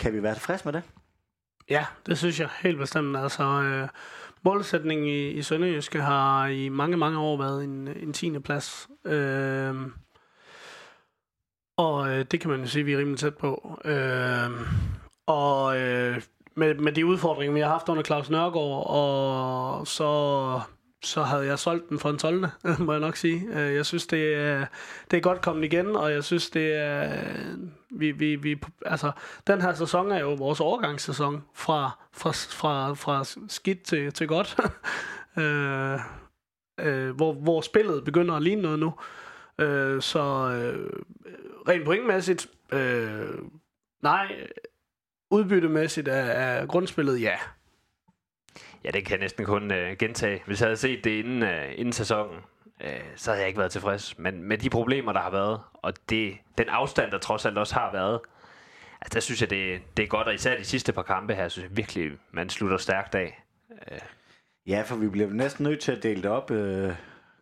Kan vi være tilfredse med det? Ja, det synes jeg helt bestemt. Altså, øh, målsætningen i, i Sønderjyske har i mange, mange år været en, en 10. plads. Øh, og øh, det kan man jo sige, vi er rimelig tæt på. Øh, og øh, med, med de udfordringer, vi har haft under Claus Nørgaard, og så, så havde jeg solgt den for en 12. må jeg nok sige. Øh, jeg synes, det er, det er godt kommet igen, og jeg synes, det er... Vi, vi, vi, altså, den her sæson er jo vores overgangssæson fra, fra, fra, fra skidt til, til godt. øh, øh, hvor, hvor spillet begynder at ligne noget nu. Øh, så øh, rent pointmæssigt, øh, nej, udbyttemæssigt af, af grundspillet, ja. Ja, det kan jeg næsten kun øh, gentage. Hvis jeg havde set det inden, øh, inden sæsonen, øh, så havde jeg ikke været tilfreds. Men med de problemer, der har været, og det, den afstand, der trods alt også har været, altså, der synes jeg, det, det er godt, og især de sidste par kampe her, synes jeg virkelig, man slutter stærkt af. Øh. Ja, for vi bliver næsten nødt til at dele det op. Øh,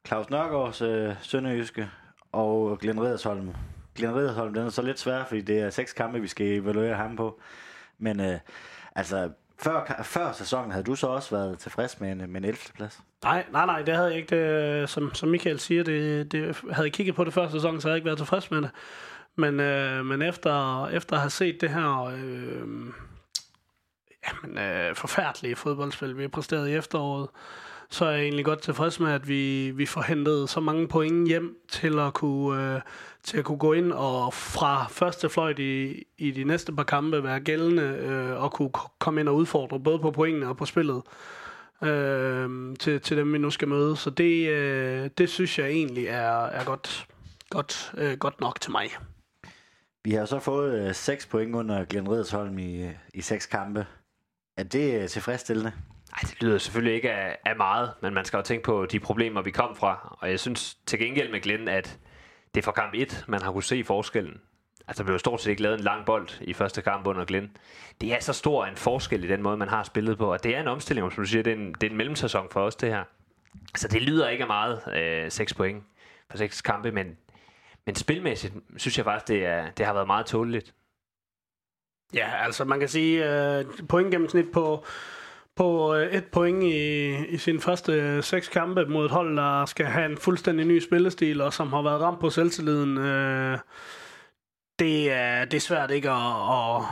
Claus Nørgaards øh, Sønderjyske og Glenn Redersholm. Glenn Redersholm, den er så lidt svær, fordi det er seks kampe, vi skal evaluere ham på. Men øh, altså, før, før sæsonen havde du så også været tilfreds med en, med en 11. plads? Nej, nej, nej, det havde jeg ikke. Det, øh, som, som Michael siger, det, det, havde jeg kigget på det før sæson, så havde jeg ikke været tilfreds med det. Men, øh, men efter, efter at have set det her øh, jamen, øh, forfærdelige fodboldspil, vi har præsteret i efteråret, så er jeg egentlig godt tilfreds med, at vi, vi får hentet så mange point hjem til at kunne, øh, til at kunne gå ind og fra første fløjt i, i de næste par kampe være gældende øh, og kunne komme ind og udfordre både på pointene og på spillet øh, til, til dem, vi nu skal møde. Så det, øh, det synes jeg egentlig er, er godt, godt, øh, godt nok til mig. Vi har så fået øh, 6 point under Glenn Redersholm i, i 6 kampe. Er det øh, tilfredsstillende? Ej, det lyder selvfølgelig ikke af, af meget, men man skal jo tænke på de problemer, vi kom fra. Og jeg synes til gengæld med Glenn, at det er fra kamp 1, man har kunne se forskellen. Altså, der blev stort set ikke lavet en lang bold i første kamp under Glenn. Det er så stor en forskel i den måde, man har spillet på. Og det er en omstilling, som du siger, det er en, det er en mellemsæson for os, det her. Så det lyder ikke af meget, øh, 6 point på 6 kampe, men, men spilmæssigt synes jeg faktisk, det, er, det har været meget tåleligt. Ja, altså man kan sige, øh, pointgennemsnit på på øh, et point i, i sin første øh, seks kampe mod et hold, der skal have en fuldstændig ny spillestil, og som har været ramt på selvtilliden. Øh, det, er, det er svært ikke at, at,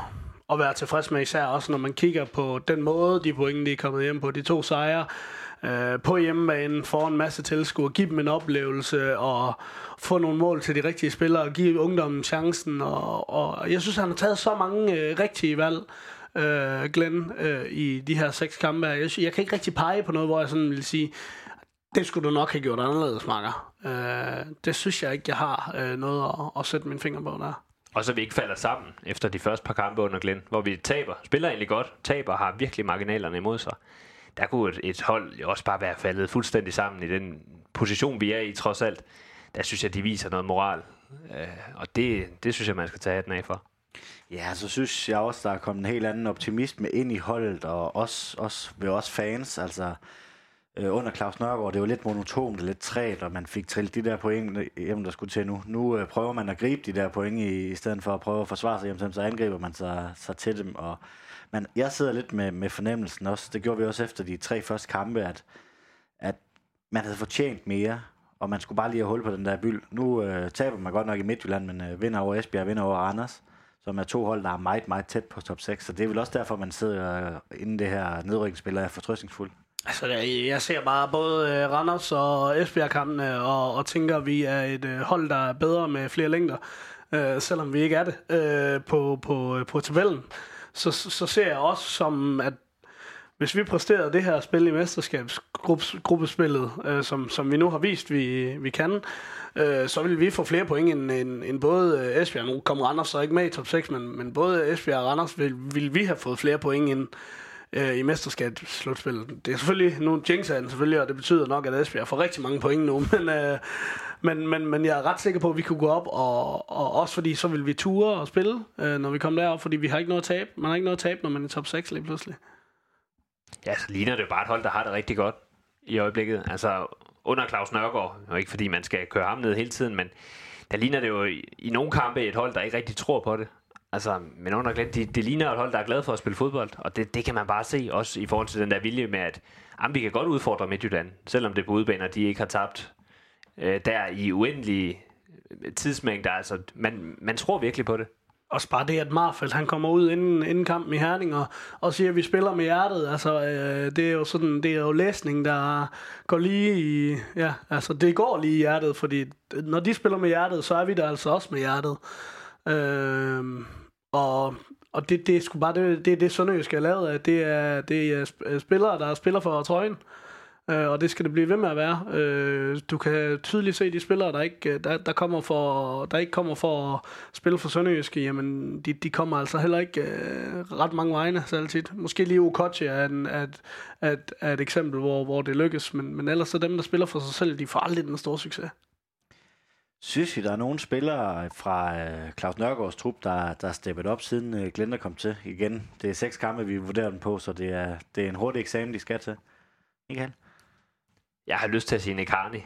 at være tilfreds med, især også når man kigger på den måde, de point, de er kommet hjem på. De to sejre øh, på hjemmebane for en masse tilskuere, give dem en oplevelse og få nogle mål til de rigtige spillere og give ungdommen chancen. Og, og jeg synes, han har taget så mange øh, rigtige valg øh, Glenn, øh, i de her seks kampe. Jeg, jeg kan ikke rigtig pege på noget, hvor jeg sådan vil sige, det skulle du nok have gjort anderledes, Marker. Øh, det synes jeg ikke, jeg har øh, noget at, at sætte min finger på der. Og så vi ikke falder sammen efter de første par kampe under Glenn, hvor vi taber. Spiller egentlig godt, taber har virkelig marginalerne imod sig. Der kunne et, et hold jo også bare være faldet fuldstændig sammen i den position, vi er i trods alt. Der synes jeg, de viser noget moral. Øh, og det, det synes jeg, man skal tage den af for. Ja, så synes jeg også, der er kommet en helt anden optimisme ind i holdet, og også, også ved os fans. Altså, øh, under Claus Nørgaard, det var lidt monotont og lidt træt, og man fik trillet de der point hjem, der skulle til nu. Nu øh, prøver man at gribe de der point, i, i stedet for at prøve at forsvare sig hjem, så angriber man sig, sig til dem. Og, men jeg sidder lidt med, med fornemmelsen også, det gjorde vi også efter de tre første kampe, at, at man havde fortjent mere, og man skulle bare lige have hul på den der byld. Nu øh, taber man godt nok i Midtjylland, men øh, vinder over Esbjerg, vinder over Anders som er to hold, der er meget, meget tæt på top 6. Så det er vel også derfor, man sidder øh, inden det her nedrykningsspil er fortrøstningsfuld. Altså, jeg ser bare både øh, Randers og Esbjerg-kampene, og, og tænker, at vi er et øh, hold, der er bedre med flere længder, øh, selvom vi ikke er det øh, på, på, på tabellen. Så, så ser jeg også som, at hvis vi præsterede det her spil i mesterskabsgruppespillet, øh, som, som vi nu har vist, vi, vi kan, øh, så vil vi få flere point end, end, end både øh, Esbjerg. Nu kommer Randers så ikke med i top 6, men, men både Esbjerg og Randers vil, vil vi have fået flere point end øh, i mesterskabsslutspillet. Det er selvfølgelig, nu jinxer den selvfølgelig, og det betyder nok, at Esbjerg får rigtig mange point nu, men, øh, men, men, men jeg er ret sikker på, at vi kunne gå op, og, og også fordi så vil vi ture og spille, øh, når vi kommer derop, fordi vi har ikke noget at tabe. Man har ikke noget at tabe, når man er i top 6 lige pludselig. Ja, så ligner det jo bare et hold, der har det rigtig godt i øjeblikket. Altså under Claus Nørgaard, og ikke fordi man skal køre ham ned hele tiden, men der ligner det jo i, i nogle kampe et hold, der ikke rigtig tror på det. Altså, men under Glenn, det, det ligner et hold, der er glad for at spille fodbold, og det, det kan man bare se, også i forhold til den der vilje med, at jamen, vi kan godt udfordre Midtjylland, selvom det er på udbaner, de ikke har tabt øh, der i uendelige tidsmængder. Altså, man, man tror virkelig på det. Også bare det, at Marfeldt han kommer ud inden, inden kampen i Herning og, og siger, at vi spiller med hjertet. Altså, øh, det er jo sådan, det er jo læsning, der går lige i, ja, altså det går lige i hjertet, fordi når de spiller med hjertet, så er vi der altså også med hjertet. Øh, og og det, det er sgu bare det, det, det Sønderjysk er lavet af. Det er, det er spillere, der spiller for trøjen. Øh, Øh, og det skal det blive ved med at være. Øh, du kan tydeligt se de spillere, der ikke, øh, der, der, kommer for, der ikke kommer for at spille for Sønderjyske, jamen de, de kommer altså heller ikke øh, ret mange vegne så altid. Måske lige Ukochi er, en, er, et, er, et, er et eksempel, hvor, hvor det lykkes, men, men ellers så dem, der spiller for sig selv, de får aldrig den store succes. Synes I, der er nogle spillere fra øh, Claus Nørgaards trup, der, der er steppet op siden øh, kom til igen? Det er seks kampe, vi vurderer den på, så det er, det er en hurtig eksamen, de skal til. Michael? Jeg har lyst til at sige Nekani.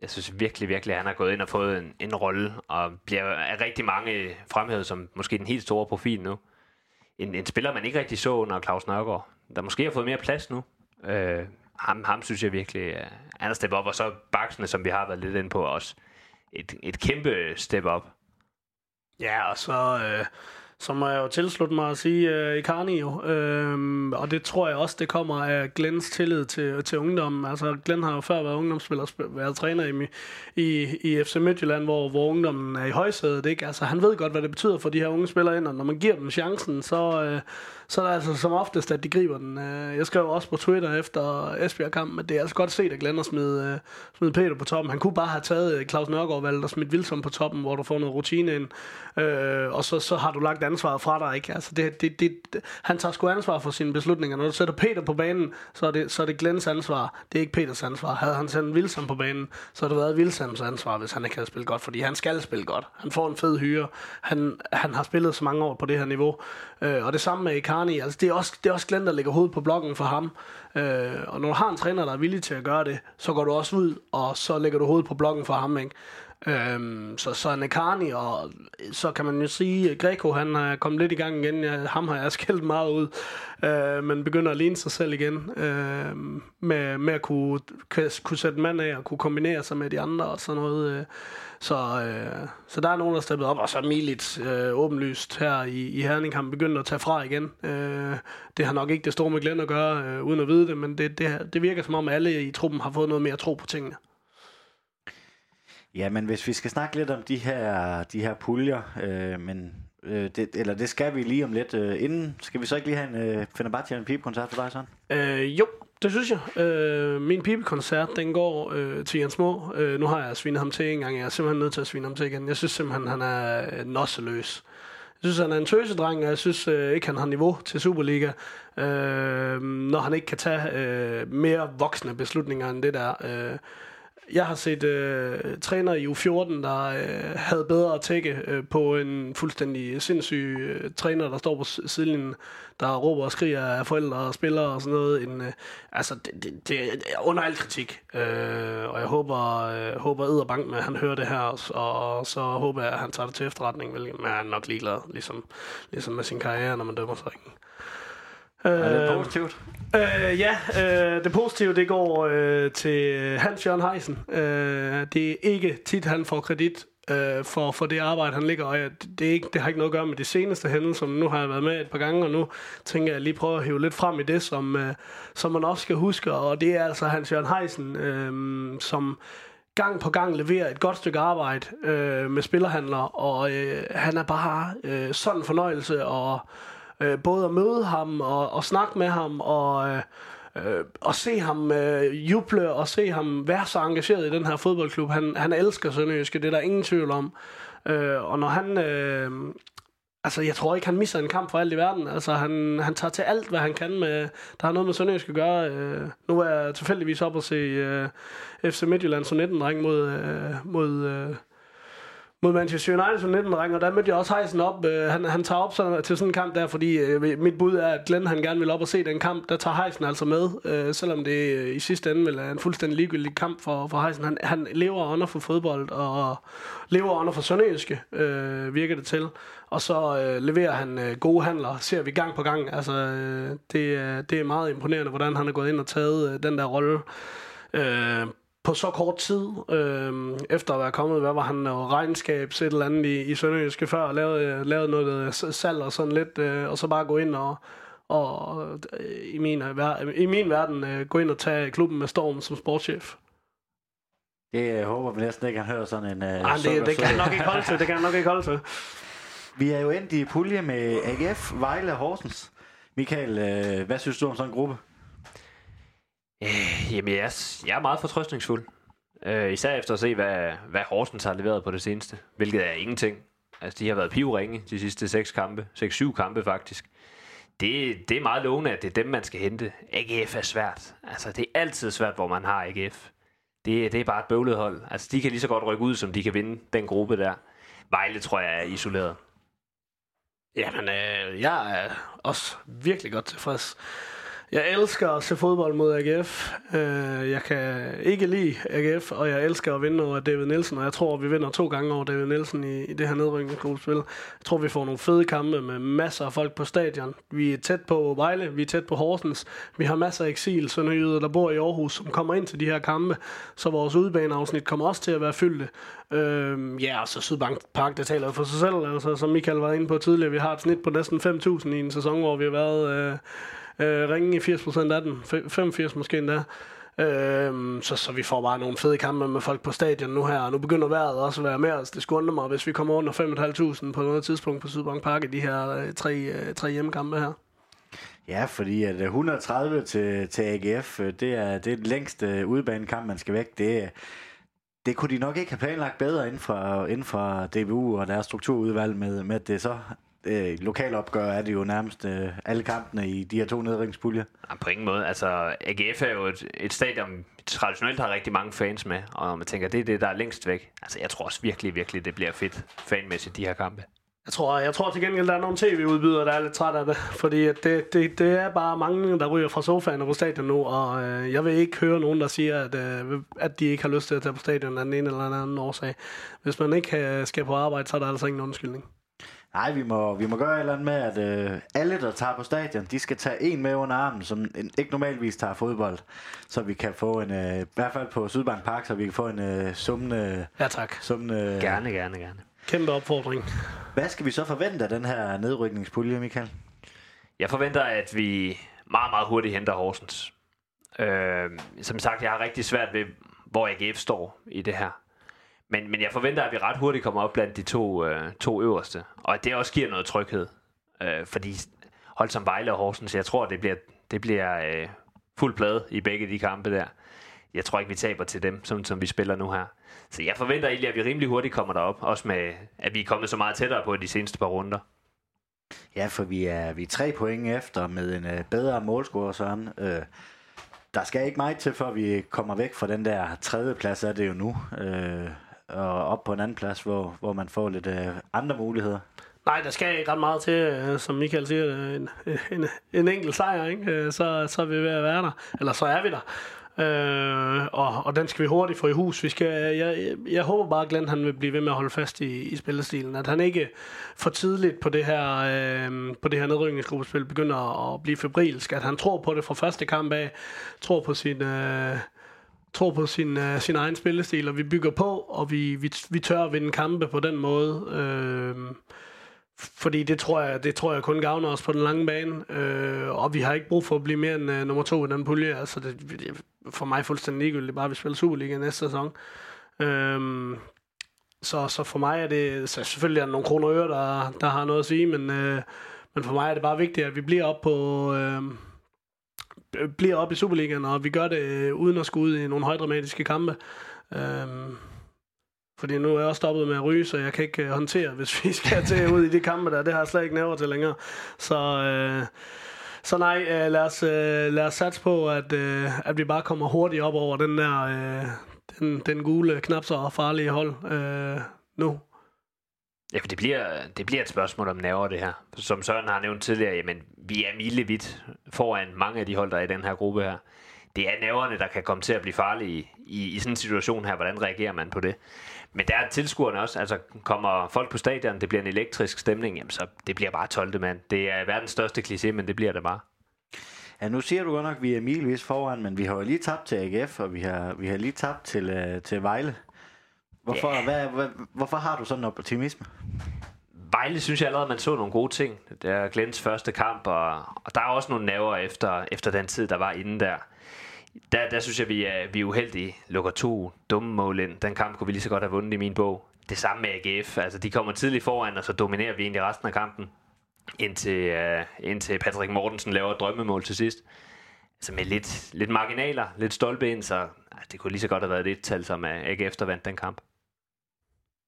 Jeg synes virkelig, virkelig, at han har gået ind og fået en, en rolle, og bliver af rigtig mange øh, fremhævet som måske den helt store profil nu. En, en spiller, man ikke rigtig så under Claus Nørgaard, der måske har fået mere plads nu. Øh, ham, ham synes jeg virkelig, uh, han har steppet op, og så baksene, som vi har været lidt inde på også et, et kæmpe step up. Ja, og så, øh, så må jeg jo tilslutte mig at sige øh, Icarni jo. Øhm, og det tror jeg også, det kommer af Glens tillid til, til ungdommen. Altså, Glenn har jo før været ungdomsspiller, været træner i, i, i FC Midtjylland, hvor, hvor ungdommen er i højsædet. Ikke? Altså, han ved godt, hvad det betyder for de her unge spillere ind, og når man giver dem chancen, så, øh, så er det altså som oftest, at de griber den. Øh, jeg skrev også på Twitter efter Esbjerg-kampen, at det er altså godt set, at Glenn har smidt, øh, smid Peter på toppen. Han kunne bare have taget øh, Claus Nørgaard valgt og smidt Vilsom på toppen, hvor du får noget rutine ind. Øh, og så, så har du lagt ansvaret fra dig. Ikke? Altså det, det, det, han tager sgu ansvar for sine beslutninger. Når du sætter Peter på banen, så er det, så er det Glens ansvar. Det er ikke Peters ansvar. Havde han sendt Wilson på banen, så har det været Wilsons ansvar, hvis han ikke havde spillet godt. Fordi han skal spille godt. Han får en fed hyre. Han, han har spillet så mange år på det her niveau. Øh, og det samme med Icarni. Altså det er også, det er også Glenn, der lægger hovedet på blokken for ham. Øh, og når du har en træner, der er villig til at gøre det, så går du også ud, og så lægger du hovedet på blokken for ham. Ikke? Øhm, så, så Nekani, og så kan man jo sige, at Greco han er kommet lidt i gang igen. Ja, ham har jeg skældt meget ud, øh, men begynder at ligne sig selv igen. Øh, med, med at kunne, kunne sætte mand af og kunne kombinere sig med de andre og sådan noget. Øh. Så, øh, så der er nogen, der er steppet op, og så er Milits øh, åbenlyst her i, i Herning, han begyndt at tage fra igen. Øh, det har nok ikke det store med Glenn at gøre, øh, uden at vide det, men det, det, det virker som om alle i truppen har fået noget mere tro på tingene. Ja, men hvis vi skal snakke lidt om de her, de her puljer, øh, men, øh, det, eller det skal vi lige om lidt. Øh, inden skal vi så ikke lige have en øh, Fenerbahce en pibekoncert for dig, sådan? Øh, jo, det synes jeg. Øh, min pibekoncert, den går øh, til Jens Må. Øh, nu har jeg svinet ham til en gang. Jeg er simpelthen nødt til at svine ham til igen. Jeg synes simpelthen, han er øh, nosseløs. Jeg synes, han er en tøsedreng, og jeg synes øh, ikke, han har niveau til Superliga, øh, når han ikke kan tage øh, mere voksne beslutninger end det der. Øh, jeg har set øh, træner i U14, der øh, havde bedre at tække øh, på en fuldstændig sindssyg øh, træner, der står på sidelinjen, der råber og skriger af forældre og spillere og sådan noget. En, øh, altså, det, det, det er under al kritik. Øh, og jeg håber, øh, håber Edderbank med, at han hører det her, og, og så håber jeg, at han tager det til efterretning, hvilket man er nok ligeglad, ligesom, ligesom med sin karriere, når man dømmer sig. Er det positivt? Øh, ja, øh, det positive det går øh, til Hans Jørgen Heisen. Øh, det er ikke tit, han får kredit øh, for, for det arbejde, han ligger. Og det, er ikke, det har ikke noget at gøre med de seneste hændelser, men nu har jeg været med et par gange, og nu tænker jeg lige prøve at hive lidt frem i det, som, øh, som man også skal huske. Og det er altså Hans Jørgen Heisen, øh, som gang på gang leverer et godt stykke arbejde øh, med spillerhandler, og øh, han er bare øh, sådan en fornøjelse, og øh, både at møde ham og, og snakke med ham og, øh, øh, og se ham øh, juble og se ham være så engageret i den her fodboldklub. Han, han elsker Sønderjyske, det er der ingen tvivl om. Øh, og når han... Øh, Altså, jeg tror ikke, han misser en kamp for alt i verden. Altså, han, han tager til alt, hvad han kan med... Der har noget med Sønderjysk at gøre. Øh, nu er jeg tilfældigvis op og se øh, FC Midtjylland 19 dreng mod, øh, mod, øh, mod Manchester United som 19 og der mødte jeg også Heisen op. Øh, han, han tager op sådan, til sådan en kamp der, fordi øh, mit bud er, at Glenn han gerne vil op og se den kamp. Der tager Heisen altså med, øh, selvom det øh, i sidste ende vil være en fuldstændig ligegyldig kamp for, for Heisen. Han, han lever under for fodbold og lever under for Sønderjyske, øh, virker det til. Og så øh, leverer han øh, gode handler, ser vi gang på gang. Altså, øh, det, det er meget imponerende, hvordan han er gået ind og taget øh, den der rolle. Øh, på så kort tid, øh, efter at være kommet, hvad var han, noget regnskab, et eller andet i, i Sønderjyske før, og lavet, lavet noget salg og sådan lidt, øh, og så bare gå ind og, og øh, i, min, i min verden øh, gå ind og tage klubben med storm som sportschef. Det øh, håber vi næsten ikke, han hører sådan en... Øh, Ej, det, det kan han nok ikke holde til, det kan han nok ikke holde til. Vi er jo endt i pulje med AGF, Vejle og Horsens. Michael, øh, hvad synes du om sådan en gruppe? Øh, jamen, jeg, jeg er meget fortrøstningsfuld. Øh, især efter at se, hvad, hvad Horsens har leveret på det seneste. Hvilket er ingenting. Altså, de har været pivringe de sidste seks kampe. Seks, syv kampe, faktisk. Det, det er meget lovende, at det er dem, man skal hente. AGF er svært. Altså, det er altid svært, hvor man har AGF. Det, det er bare et bøvlet hold. Altså, de kan lige så godt rykke ud, som de kan vinde den gruppe der. Vejle, tror jeg, er isoleret. Jamen, øh, jeg er også virkelig godt tilfreds. Jeg elsker at se fodbold mod AGF. Øh, jeg kan ikke lide AGF, og jeg elsker at vinde over David Nielsen, og jeg tror, vi vinder to gange over David Nielsen i, i det her nedrykningsgruppespil. Jeg tror, vi får nogle fede kampe med masser af folk på stadion. Vi er tæt på Vejle, vi er tæt på Horsens. Vi har masser af eksil, sønderjyder, der bor i Aarhus, som kommer ind til de her kampe, så vores udbaneafsnit kommer også til at være fyldte. Øh, ja, og så Sydbank Park, det taler for sig selv. Altså, som Michael var inde på tidligere, vi har et snit på næsten 5.000 i en sæson, hvor vi har været... Øh, øh, ringe i 80% af den, 85 måske endda. Øhm, så, så vi får bare nogle fede kampe med folk på stadion nu her, og nu begynder vejret også at være med os. Det skulle undre mig, hvis vi kommer under 5.500 på noget tidspunkt på Sydbank Park i de her øh, tre, øh, tre hjemmekampe her. Ja, fordi at øh, 130 til, til AGF, øh, det er, det er den længste øh, udbanekamp, man skal væk. Det, det kunne de nok ikke have planlagt bedre inden for, inden for DBU og deres strukturudvalg med, med at det så øh, lokalopgør er det jo nærmest øh, alle kampene i de her to nedringspuljer. Ja, på ingen måde. Altså, AGF er jo et, et stadion, traditionelt har rigtig mange fans med, og man tænker, det er det, der er længst væk. Altså, jeg tror også virkelig, virkelig, det bliver fedt fanmæssigt, de her kampe. Jeg tror, jeg tror til gengæld, der er nogle tv-udbydere, der er lidt træt af det. Fordi det, det, det er bare mange, der ryger fra sofaen på stadion nu. Og øh, jeg vil ikke høre nogen, der siger, at, øh, at de ikke har lyst til at tage på stadion af den ene eller anden årsag. Hvis man ikke øh, skal på arbejde, så er der altså ingen undskyldning. Nej, vi må, vi må gøre et eller andet med, at øh, alle, der tager på stadion, de skal tage en med under armen, som en, ikke normalvis tager fodbold. Så vi kan få en, øh, i hvert fald på Sydbank Park, så vi kan få en øh, summende... Ja, tak. Summende, gerne, gerne, gerne. Kæmpe opfordring. Hvad skal vi så forvente af den her nedrykningspulje, Michael? Jeg forventer, at vi meget, meget hurtigt henter Horsens. Øh, som sagt, jeg har rigtig svært ved, hvor AGF står i det her. Men, men jeg forventer, at vi ret hurtigt kommer op blandt de to, øh, to øverste. Og at det også giver noget tryghed. Øh, fordi hold som Vejle og Horsens, jeg tror, det bliver, det bliver øh, fuld plade i begge de kampe der. Jeg tror ikke, vi taber til dem, som, som vi spiller nu her. Så jeg forventer egentlig, at vi rimelig hurtigt kommer derop. Også med, at vi er kommet så meget tættere på de seneste par runder. Ja, for vi er, vi er tre point efter med en øh, bedre målscore, sådan. Øh, der skal ikke meget til, før vi kommer væk fra den der tredje plads, er det jo nu. Øh, og op på en anden plads, hvor, hvor man får lidt øh, andre muligheder? Nej, der skal ikke ret meget til, øh, som Michael siger, øh, en, en, en enkelt sejr, ikke? Øh, så, så er vi ved at være der. Eller så er vi der. Øh, og, og den skal vi hurtigt få i hus. Vi skal, øh, jeg, jeg håber bare, at Glenn han vil blive ved med at holde fast i, i spillestilen. At han ikke for tidligt på det her, øh, på det her nedrykningsgruppespil begynder at blive febrilsk. At han tror på det fra første kamp af. Tror på sin... Øh, tror på sin, uh, sin egen spillestil, og vi bygger på, og vi, vi, vi tør at vinde kampe på den måde. Øh, fordi det tror jeg, det tror jeg kun gavner os på den lange bane, øh, og vi har ikke brug for at blive mere end uh, nummer to i den pulje. Altså det, det er for mig fuldstændig ligegyldigt, bare vi spiller Superliga næste sæson. Øh, så, så for mig er det, så selvfølgelig er der nogle kroner og øre, der, der har noget at sige, men, øh, men for mig er det bare vigtigt, at vi bliver op på, øh, bliver op i Superligaen, og vi gør det øh, uden at skulle ud i nogle højdramatiske kampe. Øhm, fordi nu er jeg også stoppet med at ryge, så jeg kan ikke øh, håndtere, hvis vi skal til ud i de kampe der. Det har jeg slet ikke nævnt til længere. Så, øh, så nej, øh, lad, os, øh, lad os satse på, at, øh, at vi bare kommer hurtigt op over den der øh, den, den gule, knap så farlige hold øh, nu. Ja, for det bliver, det bliver et spørgsmål om nerver, det her. Som Søren har nævnt tidligere, jamen, vi er milevidt foran mange af de hold, der er i den her gruppe her. Det er nerverne, der kan komme til at blive farlige i, i sådan en situation her. Hvordan reagerer man på det? Men der er tilskuerne også. Altså, kommer folk på stadion, det bliver en elektrisk stemning, jamen, så det bliver bare 12. mand. Det er verdens største kliché, men det bliver det bare. Ja, nu siger du godt nok, at vi er milevis foran, men vi har jo lige tabt til AGF, og vi har, vi har lige tabt til, øh, til Vejle. Hvorfor, yeah. hvad, hvad, hvorfor har du sådan en optimisme? Vejle synes jeg allerede, man så nogle gode ting. Det er Glens første kamp, og, og der er også nogle nerver efter, efter den tid, der var inde der. Der, der synes jeg, vi er, vi er uheldige. Lukker to dumme mål ind. Den kamp kunne vi lige så godt have vundet i min bog. Det samme med AGF. Altså, de kommer tidligt foran, og så dominerer vi egentlig resten af kampen. Indtil, uh, indtil Patrick Mortensen laver et drømmemål til sidst. Altså med lidt, lidt marginaler, lidt stolpe ind, så altså, det kunne lige så godt have været et tal, som AGF der vandt den kamp.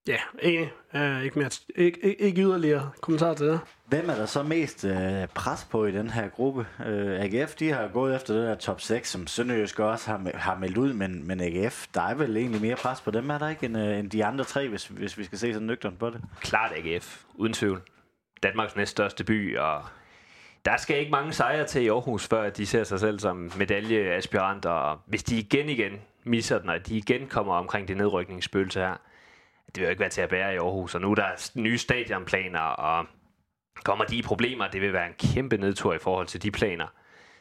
Ja, enig. Uh, ikke, mere, ikke, ikke, ikke yderligere kommentar til det. Hvem er der så mest uh, pres på i den her gruppe? Uh, AGF, de har gået efter det der top 6, som Sønderjysk også har, har meldt ud, men, men AGF, der er vel egentlig mere pres på dem, er der ikke, end, uh, end de andre tre, hvis, hvis vi skal se sådan nøgternt på det? Klart AGF, uden tvivl. Danmarks næststørste by, og der skal ikke mange sejre til i Aarhus, før de ser sig selv som medaljeaspiranter, og hvis de igen igen misser den, og de igen kommer omkring det nedrykningsspøgelse her, det vil jo ikke være til at bære i Aarhus, og nu er der nye stadionplaner, og kommer de i problemer, det vil være en kæmpe nedtur i forhold til de planer.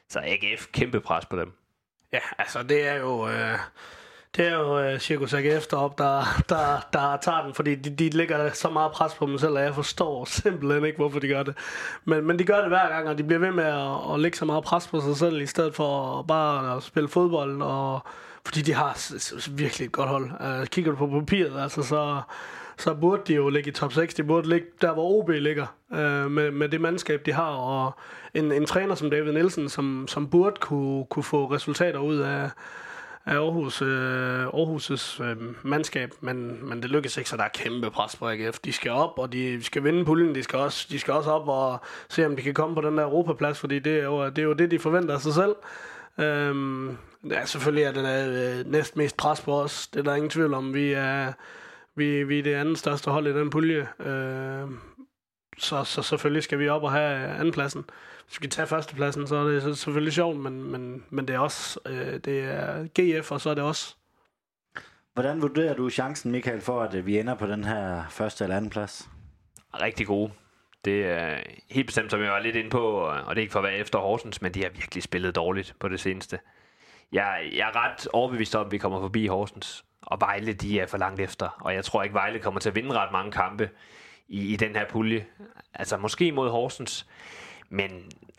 Så AGF, kæmpe pres på dem. Ja, altså det er jo... Øh det er jo øh, Cirkus AGF deroppe, der, der, der tager den, fordi de, de lægger så meget pres på dem selv, at jeg forstår simpelthen ikke, hvorfor de gør det. Men, men de gør det hver gang, og de bliver ved med at, at lægge så meget pres på sig selv, i stedet for bare at spille fodbold, og, fordi de har virkelig et godt hold. Uh, kigger du på papiret, altså, så, så burde de jo ligge i top 6. De burde ligge der, hvor OB ligger, uh, med, med det mandskab, de har, og en, en træner som David Nielsen, som, som burde kunne, kunne få resultater ud af af Aarhus, øh, Aarhus' øh, mandskab, men, men det lykkes ikke, så der er kæmpe pres på AGF. De skal op, og de skal vinde puljen. De skal også, de skal også op og se, om de kan komme på den der Europaplads, fordi det er jo det, er jo det de forventer af sig selv. Øhm, ja, selvfølgelig er det der øh, næst mest pres på os. Det er der ingen tvivl om. Vi er, vi, vi er det andet største hold i den pulje. Øh, så, så selvfølgelig skal vi op og have andenpladsen hvis vi kan tage førstepladsen, så er det selvfølgelig sjovt, men, men, men det er også øh, det er GF, og så er det også. Hvordan vurderer du chancen, Michael, for at vi ender på den her første eller anden plads? Rigtig god. Det er helt bestemt, som jeg var lidt inde på, og det er ikke for at være efter Horsens, men de har virkelig spillet dårligt på det seneste. Jeg, jeg er ret overbevist om, at vi kommer forbi Horsens, og Vejle, de er for langt efter, og jeg tror ikke, Vejle kommer til at vinde ret mange kampe i, i den her pulje. Altså måske mod Horsens, men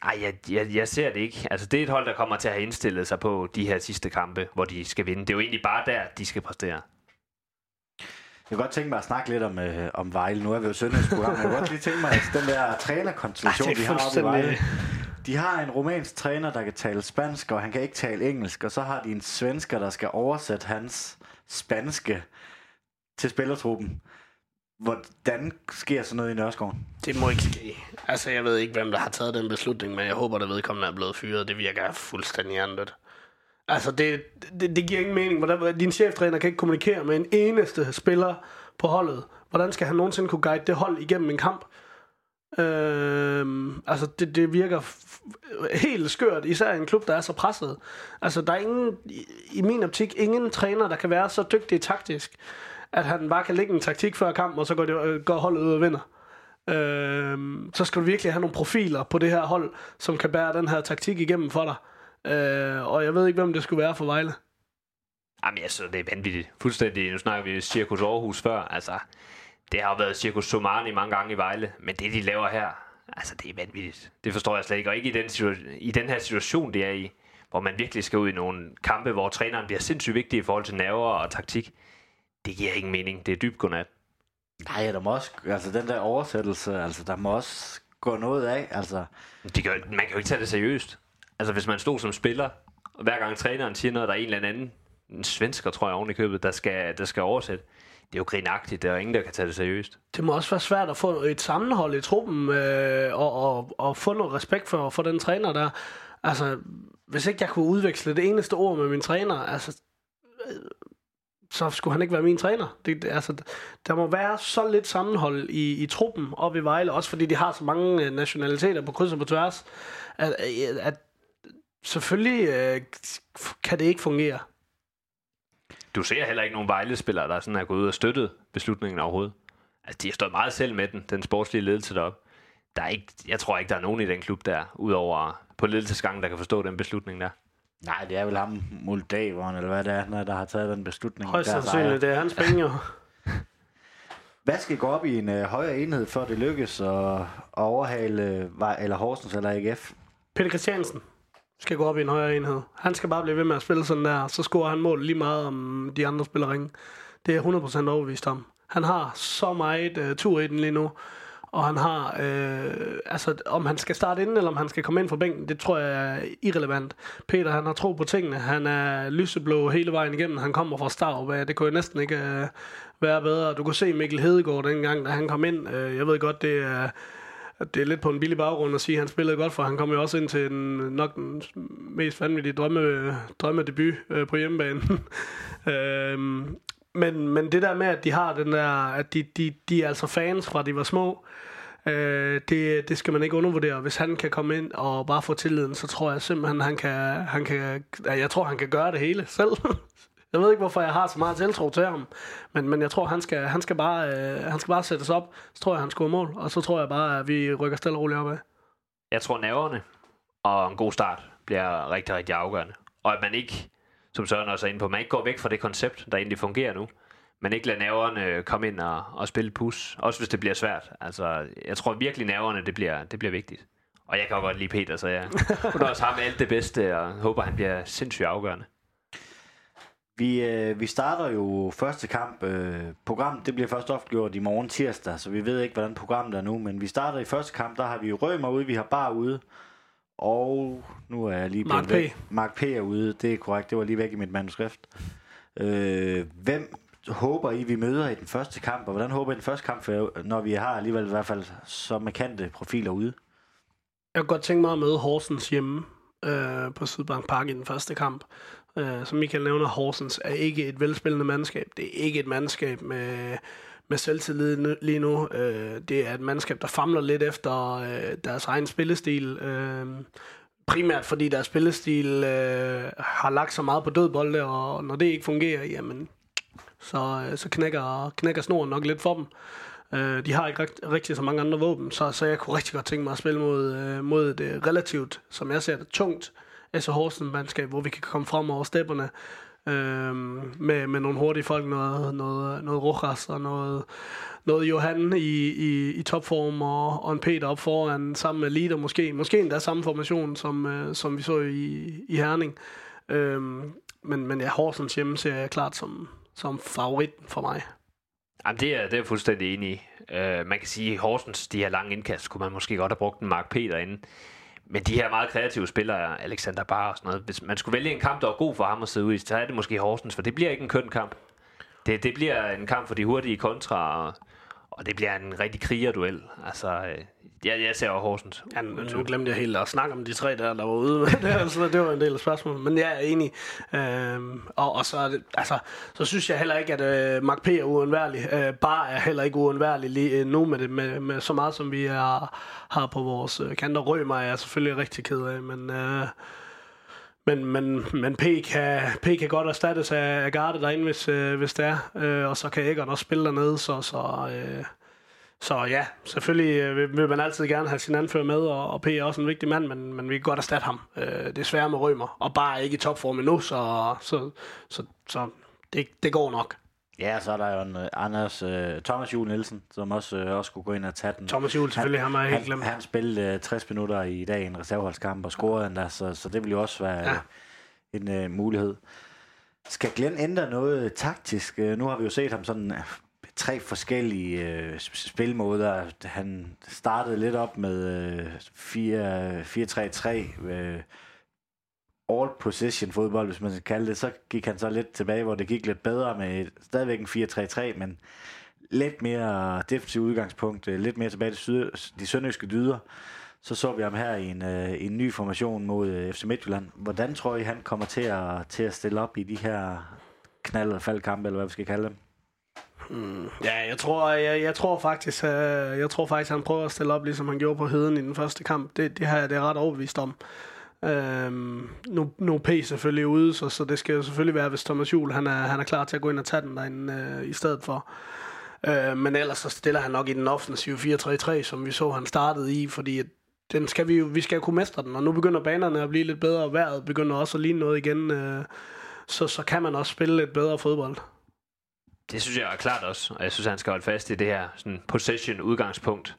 ej, jeg, jeg, jeg ser det ikke. Altså, det er et hold, der kommer til at have indstillet sig på de her sidste kampe, hvor de skal vinde. Det er jo egentlig bare der, de skal præstere. Jeg kunne godt tænke mig at snakke lidt om, øh, om Vejle. Nu er vi jo program. Jeg kunne godt lige tænke mig, at den der trænerkonstellation, de har oppe i Vejle. De har en romansk træner, der kan tale spansk, og han kan ikke tale engelsk. Og så har de en svensker, der skal oversætte hans spanske til spillertruppen. Hvordan sker sådan noget i Nørreskoven? Det må ikke ske. Altså, jeg ved ikke, hvem der har taget den beslutning, men jeg håber, at vedkommende er blevet fyret. Det virker fuldstændig andet. Altså, det, det, det giver ingen mening. Hvordan, din cheftræner kan ikke kommunikere med en eneste spiller på holdet. Hvordan skal han nogensinde kunne guide det hold igennem en kamp? Øhm, altså, det, det virker helt skørt, især i en klub, der er så presset. Altså, der er ingen, i, i min optik, ingen træner, der kan være så dygtig taktisk at han bare kan lægge en taktik før kampen, og så går, det, øh, går holdet ud og vinder. Øhm, så skal du virkelig have nogle profiler på det her hold, som kan bære den her taktik igennem for dig. Øh, og jeg ved ikke, hvem det skulle være for Vejle. Jamen, jeg synes, det er vanvittigt. Fuldstændig. Nu snakker vi Cirkus Aarhus før. Altså, det har jo været Cirkus Somani mange gange i Vejle, men det, de laver her, altså, det er vanvittigt. Det forstår jeg slet ikke. Og ikke i den, i den her situation, det er i, hvor man virkelig skal ud i nogle kampe, hvor træneren bliver sindssygt vigtig i forhold til nerver og taktik det giver ingen mening. Det er dybt godnat. Nej, der må også, altså den der oversættelse, altså der må også gå noget af, altså. De kan, man kan jo ikke tage det seriøst. Altså hvis man stod som spiller, og hver gang træneren siger noget, der er en eller anden, en svensker tror jeg oven i købet, der skal, der skal oversætte. Det er jo grinagtigt, der er ingen, der kan tage det seriøst. Det må også være svært at få et sammenhold i truppen, øh, og, og, og få noget respekt for, for den træner der. Altså, hvis ikke jeg kunne udveksle det eneste ord med min træner, altså, øh, så skulle han ikke være min træner. Det, det, altså, der må være så lidt sammenhold i, i truppen op i Vejle, også fordi de har så mange øh, nationaliteter på kryds og på tværs, at, at, at selvfølgelig øh, kan det ikke fungere. Du ser heller ikke nogen Vejle-spillere, der sådan er gået ud og støttet beslutningen overhovedet. Altså, de har stået meget selv med den, den sportslige ledelse deroppe. Der er ikke, jeg tror ikke, der er nogen i den klub der, udover på ledelsesgangen, der kan forstå den beslutning der. Nej, det er vel ham, Moldaveren, eller hvad det er, der har taget den beslutning. Højst sandsynligt, det er hans penge jo. Hvad skal gå op i en øh, højere enhed, før det lykkes at, at overhale øh, eller Horsens eller AGF? Peter Christiansen skal gå op i en højere enhed. Han skal bare blive ved med at spille sådan der, så scorer han mål lige meget om de andre spiller ringe. Det er jeg 100% overbevist om. Han har så meget uh, tur i den lige nu, og han har, øh, altså om han skal starte inden, eller om han skal komme ind fra bænken, det tror jeg er irrelevant. Peter, han har tro på tingene. Han er lyseblå hele vejen igennem. Han kommer fra Starup. Det kunne jo næsten ikke øh, være bedre. Du kunne se Mikkel Hedegaard dengang, da han kom ind. Øh, jeg ved godt, det er, at det er lidt på en billig baggrund at sige, at han spillede godt, for han kom jo også ind til en, nok den mest vanvittige drømme, drømmedebut øh, på hjemmebane. øhm, men, men det der med, at de har den der, at de, de, de er altså fans fra de var små, øh, det, det skal man ikke undervurdere. Hvis han kan komme ind og bare få tilliden, så tror jeg simpelthen, han kan, han kan, ja, jeg tror, han kan gøre det hele selv. Jeg ved ikke, hvorfor jeg har så meget tiltro til ham, men, men jeg tror, han skal, han skal, bare, øh, han skal bare sættes op. Så tror jeg, han scorer mål, og så tror jeg bare, at vi rykker stille og roligt opad. Jeg tror, nerverne og en god start bliver rigtig, rigtig afgørende. Og at man ikke, som Søren også er inde på, man ikke går væk fra det koncept, der egentlig fungerer nu. Men ikke lader nerverne øh, komme ind og, og spille pus. Også hvis det bliver svært. Altså, jeg tror virkelig, nerverne, det bliver, det bliver vigtigt. Og jeg kan jo godt lide Peter, så jeg kunne også ham alt det bedste, og håber, han bliver sindssygt afgørende. Vi, øh, vi starter jo første kamp. Øh, program, det bliver først offentliggjort i morgen tirsdag, så vi ved ikke, hvordan programmet er nu. Men vi starter i første kamp, der har vi Rømer ude, vi har Bar ude. Og nu er jeg lige Mark blevet væk. P. Mark P. er ude, det er korrekt. Det var lige væk i mit manuskript. Øh, hvem håber I, vi møder i den første kamp? Og hvordan håber I den første kamp, når vi har alligevel i hvert fald så markante profiler ude? Jeg kunne godt tænke mig at møde Horsens hjemme øh, på Sydbank Park i den første kamp. Øh, som Michael nævner, Horsens er ikke et velspillende mandskab. Det er ikke et mandskab med, med selvtillid lige nu. Øh, det er et mandskab, der famler lidt efter øh, deres egen spillestil. Øh, primært fordi deres spillestil øh, har lagt så meget på dødbolde, og når det ikke fungerer, jamen, så, øh, så knækker, knækker snoren nok lidt for dem. Øh, de har ikke rigt, rigtig så mange andre våben, så, så jeg kunne rigtig godt tænke mig at spille mod, øh, mod det relativt, som jeg ser det, tungt altså Horsens-mandskab, hvor vi kan komme frem over stepperne øh, med, med nogle hurtige folk, noget, noget, noget Rojas og noget, noget Johan i, i, i topform, og, og en Peter op foran, sammen med Lider måske. Måske endda samme formation, som, øh, som vi så i, i Herning. Øh, men, men ja, Horsens hjemme ser jeg klart som, som favorit for mig. Jamen, det er, det er jeg fuldstændig enig i. Uh, man kan sige, at Horsens, de her lange indkast, kunne man måske godt have brugt en Mark Peter inden. Men de her meget kreative spillere, Alexander Bar og sådan noget, hvis man skulle vælge en kamp, der var god for ham at sidde ud i, så er det måske Horsens, for det bliver ikke en køn kamp. Det, det bliver en kamp for de hurtige kontra, og, og det bliver en rigtig krigerduel. Altså, øh, jeg, jeg ser Horsens. Ja, nu glemte jeg helt at snakke om de tre der, der var ude. Men det, så det var en del af spørgsmålet. Men jeg er enig. Øhm, og, og så, er det, altså, så synes jeg heller ikke, at øh, Mark P. er uundværlig. Øh, Bar er heller ikke uundværlig lige øh, nu med, det, med, med så meget, som vi er, har på vores øh, kanter. Rømer er jeg selvfølgelig rigtig ked af, men... Øh, men, men, men P, kan, P kan godt erstattes af, af Garde derinde, hvis, øh, hvis det er. Øh, og så kan Egon også spille dernede, så, så, øh, så ja, selvfølgelig øh, vil, vil man altid gerne have sin anfører med, og, og P er også en vigtig mand, men, men vi kan godt erstatte ham. Øh, det er svært med Rømer, og bare ikke i topform endnu, så, så, så, så det, det går nok. Ja, så er der jo en uh, Anders uh, Thomas Juhl Nielsen, som også, uh, også kunne gå ind og tage den. Thomas Juhl, selvfølgelig, ham har jeg helt han, glemt. han spillede uh, 60 minutter i dag i en reserveholdskamp og scorede endda, så, så det vil jo også være Ja. en uh, mulighed. Skal Glenn ændre noget taktisk? Nu har vi jo set ham sådan tre forskellige øh, spilmåder. Han startede lidt op med øh, 4-3-3, øh, all position fodbold, hvis man skal kalde det. Så gik han så lidt tilbage, hvor det gik lidt bedre med stadigvæk en 4-3-3, men lidt mere defensiv udgangspunkt, øh, lidt mere tilbage til syd, de sønderjyske dyder. Så så vi ham her i en, øh, en ny formation mod øh, FC Midtjylland. Hvordan tror I, han kommer til at, til at stille op i de her knald- eller faldkampe, eller hvad vi skal kalde dem. Mm. Ja, jeg tror, jeg, jeg tror faktisk, øh, jeg tror faktisk, han prøver at stille op, ligesom han gjorde på Heden i den første kamp. Det, det har jeg det er ret overbevist om. Øhm, nu, nu er P selvfølgelig ude, så, så det skal jo selvfølgelig være, hvis Thomas Juhl han er, han er klar til at gå ind og tage den derinde øh, i stedet for. Øh, men ellers så stiller han nok i den offensive 4-3-3, som vi så, han startede i, fordi den skal vi, jo, vi skal jo kunne mestre den, og nu begynder banerne at blive lidt bedre, og vejret begynder også at ligne noget igen, øh, så, så kan man også spille lidt bedre fodbold. Det synes jeg er klart også, og jeg synes, han skal holde fast i det her sådan possession-udgangspunkt.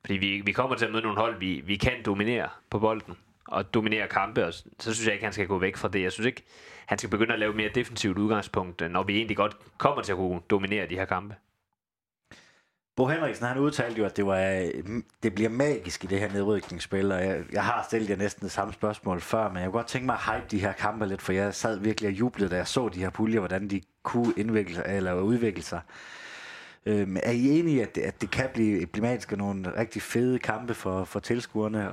Fordi vi, vi kommer til at møde nogle hold, vi, vi kan dominere på bolden og dominere kampe, og så synes jeg ikke, han skal gå væk fra det. Jeg synes ikke, han skal begynde at lave mere defensivt udgangspunkt, øh, når vi egentlig godt kommer til at kunne dominere de her kampe. Bo Henriksen, han udtalte jo, at det, var, øh, det bliver magisk i det her nedrykningsspil, og jeg, jeg har stillet jer næsten det samme spørgsmål før, men jeg kunne godt tænke mig at hype de her kampe lidt, for jeg sad virkelig og jublede, da jeg så de her puljer, hvordan de kunne indvikle sig, eller udvikle sig. Øhm, er I enige at det, at det kan blive, emblematisk og nogle rigtig fede kampe for, for tilskuerne?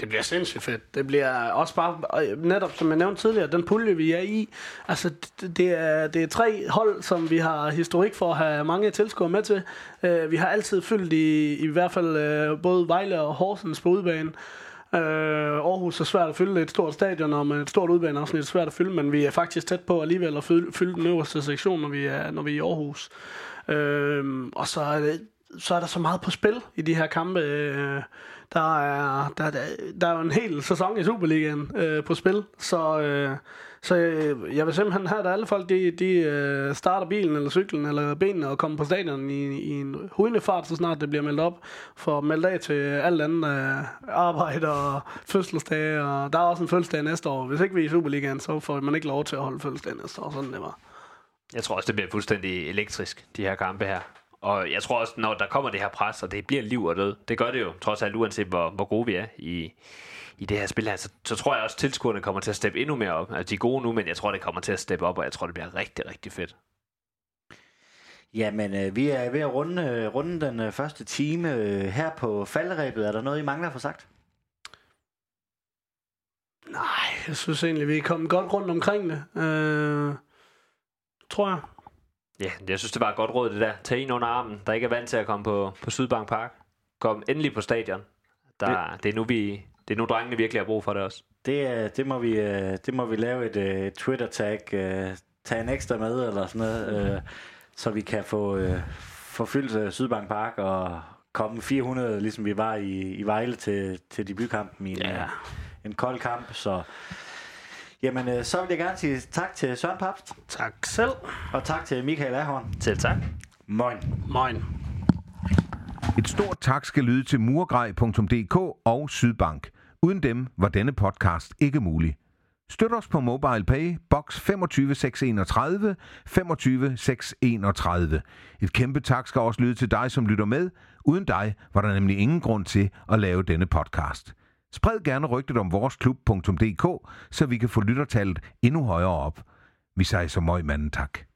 Det bliver sindssygt fedt. Det bliver også bare, netop som jeg nævnte tidligere, den pulje, vi er i, altså det, det, er, det er tre hold, som vi har historik for at have mange tilskuere med til. Uh, vi har altid fyldt i, i hvert fald uh, både Vejle og Horsens på udbanen. Øh, Aarhus er svært at fylde, et stort stadion, og med et stort udbaneafsnit er svært at fylde, men vi er faktisk tæt på alligevel at fylde, fylde den øverste sektion, når vi er, når vi er i Aarhus. Øh, og så er, det, så er der så meget på spil i de her kampe. Øh, der er, der, der, der er jo en hel sæson i Superligaen øh, på spil, så, øh, så øh, jeg vil simpelthen have, at alle folk de, de øh, starter bilen eller cyklen eller benene og kommer på stadion i, i en hundefart, fart, så snart det bliver meldt op, for meldt af til alt andet øh, arbejde og fødselsdage, og der er også en fødselsdag næste år. Hvis ikke vi er i Superligaen, så får man ikke lov til at holde fødselsdag næste år, sådan det var. Jeg tror også, det bliver fuldstændig elektrisk, de her kampe her. Og jeg tror også, når der kommer det her pres, og det bliver liv og død, det gør det jo, trods alt uanset hvor, hvor gode vi er i, i det her spil her, så, så tror jeg også, at tilskuerne kommer til at steppe endnu mere op. Altså de er gode nu, men jeg tror, det kommer til at steppe op, og jeg tror, det bliver rigtig, rigtig fedt. Jamen, øh, vi er ved at runde, øh, runde den øh, første time øh, her på falderæbet. Er der noget, I mangler for sagt? Nej, jeg synes egentlig, vi er kommet godt rundt omkring det. Øh, tror jeg. Ja, jeg synes, det var et godt råd, det der. Tag en under armen, der ikke er vant til at komme på, på Sydbank Park. Kom endelig på stadion. Der, det, det, er nu, vi, det er nu, drengene virkelig har brug for det også. Det, det, må, vi, det må vi lave et uh, Twitter-tag. Uh, tage en ekstra med, eller sådan noget, uh, så vi kan få, få fyldt Sydbank Park og komme 400, ligesom vi var i, i Vejle til, til debutkampen i en, en kold kamp. Så Jamen, øh, så vil jeg gerne sige tak til Søren Papst. Tak selv. Og tak til Michael Ahorn. Selv tak. Moin. Moin. Et stort tak skal lyde til murgrej.dk og Sydbank. Uden dem var denne podcast ikke mulig. Støt os på MobilePay, box 25631, 25631. Et kæmpe tak skal også lyde til dig, som lytter med. Uden dig var der nemlig ingen grund til at lave denne podcast. Spred gerne rygtet om voresklub.dk, så vi kan få lyttertallet endnu højere op. Vi sejser møgmanden tak.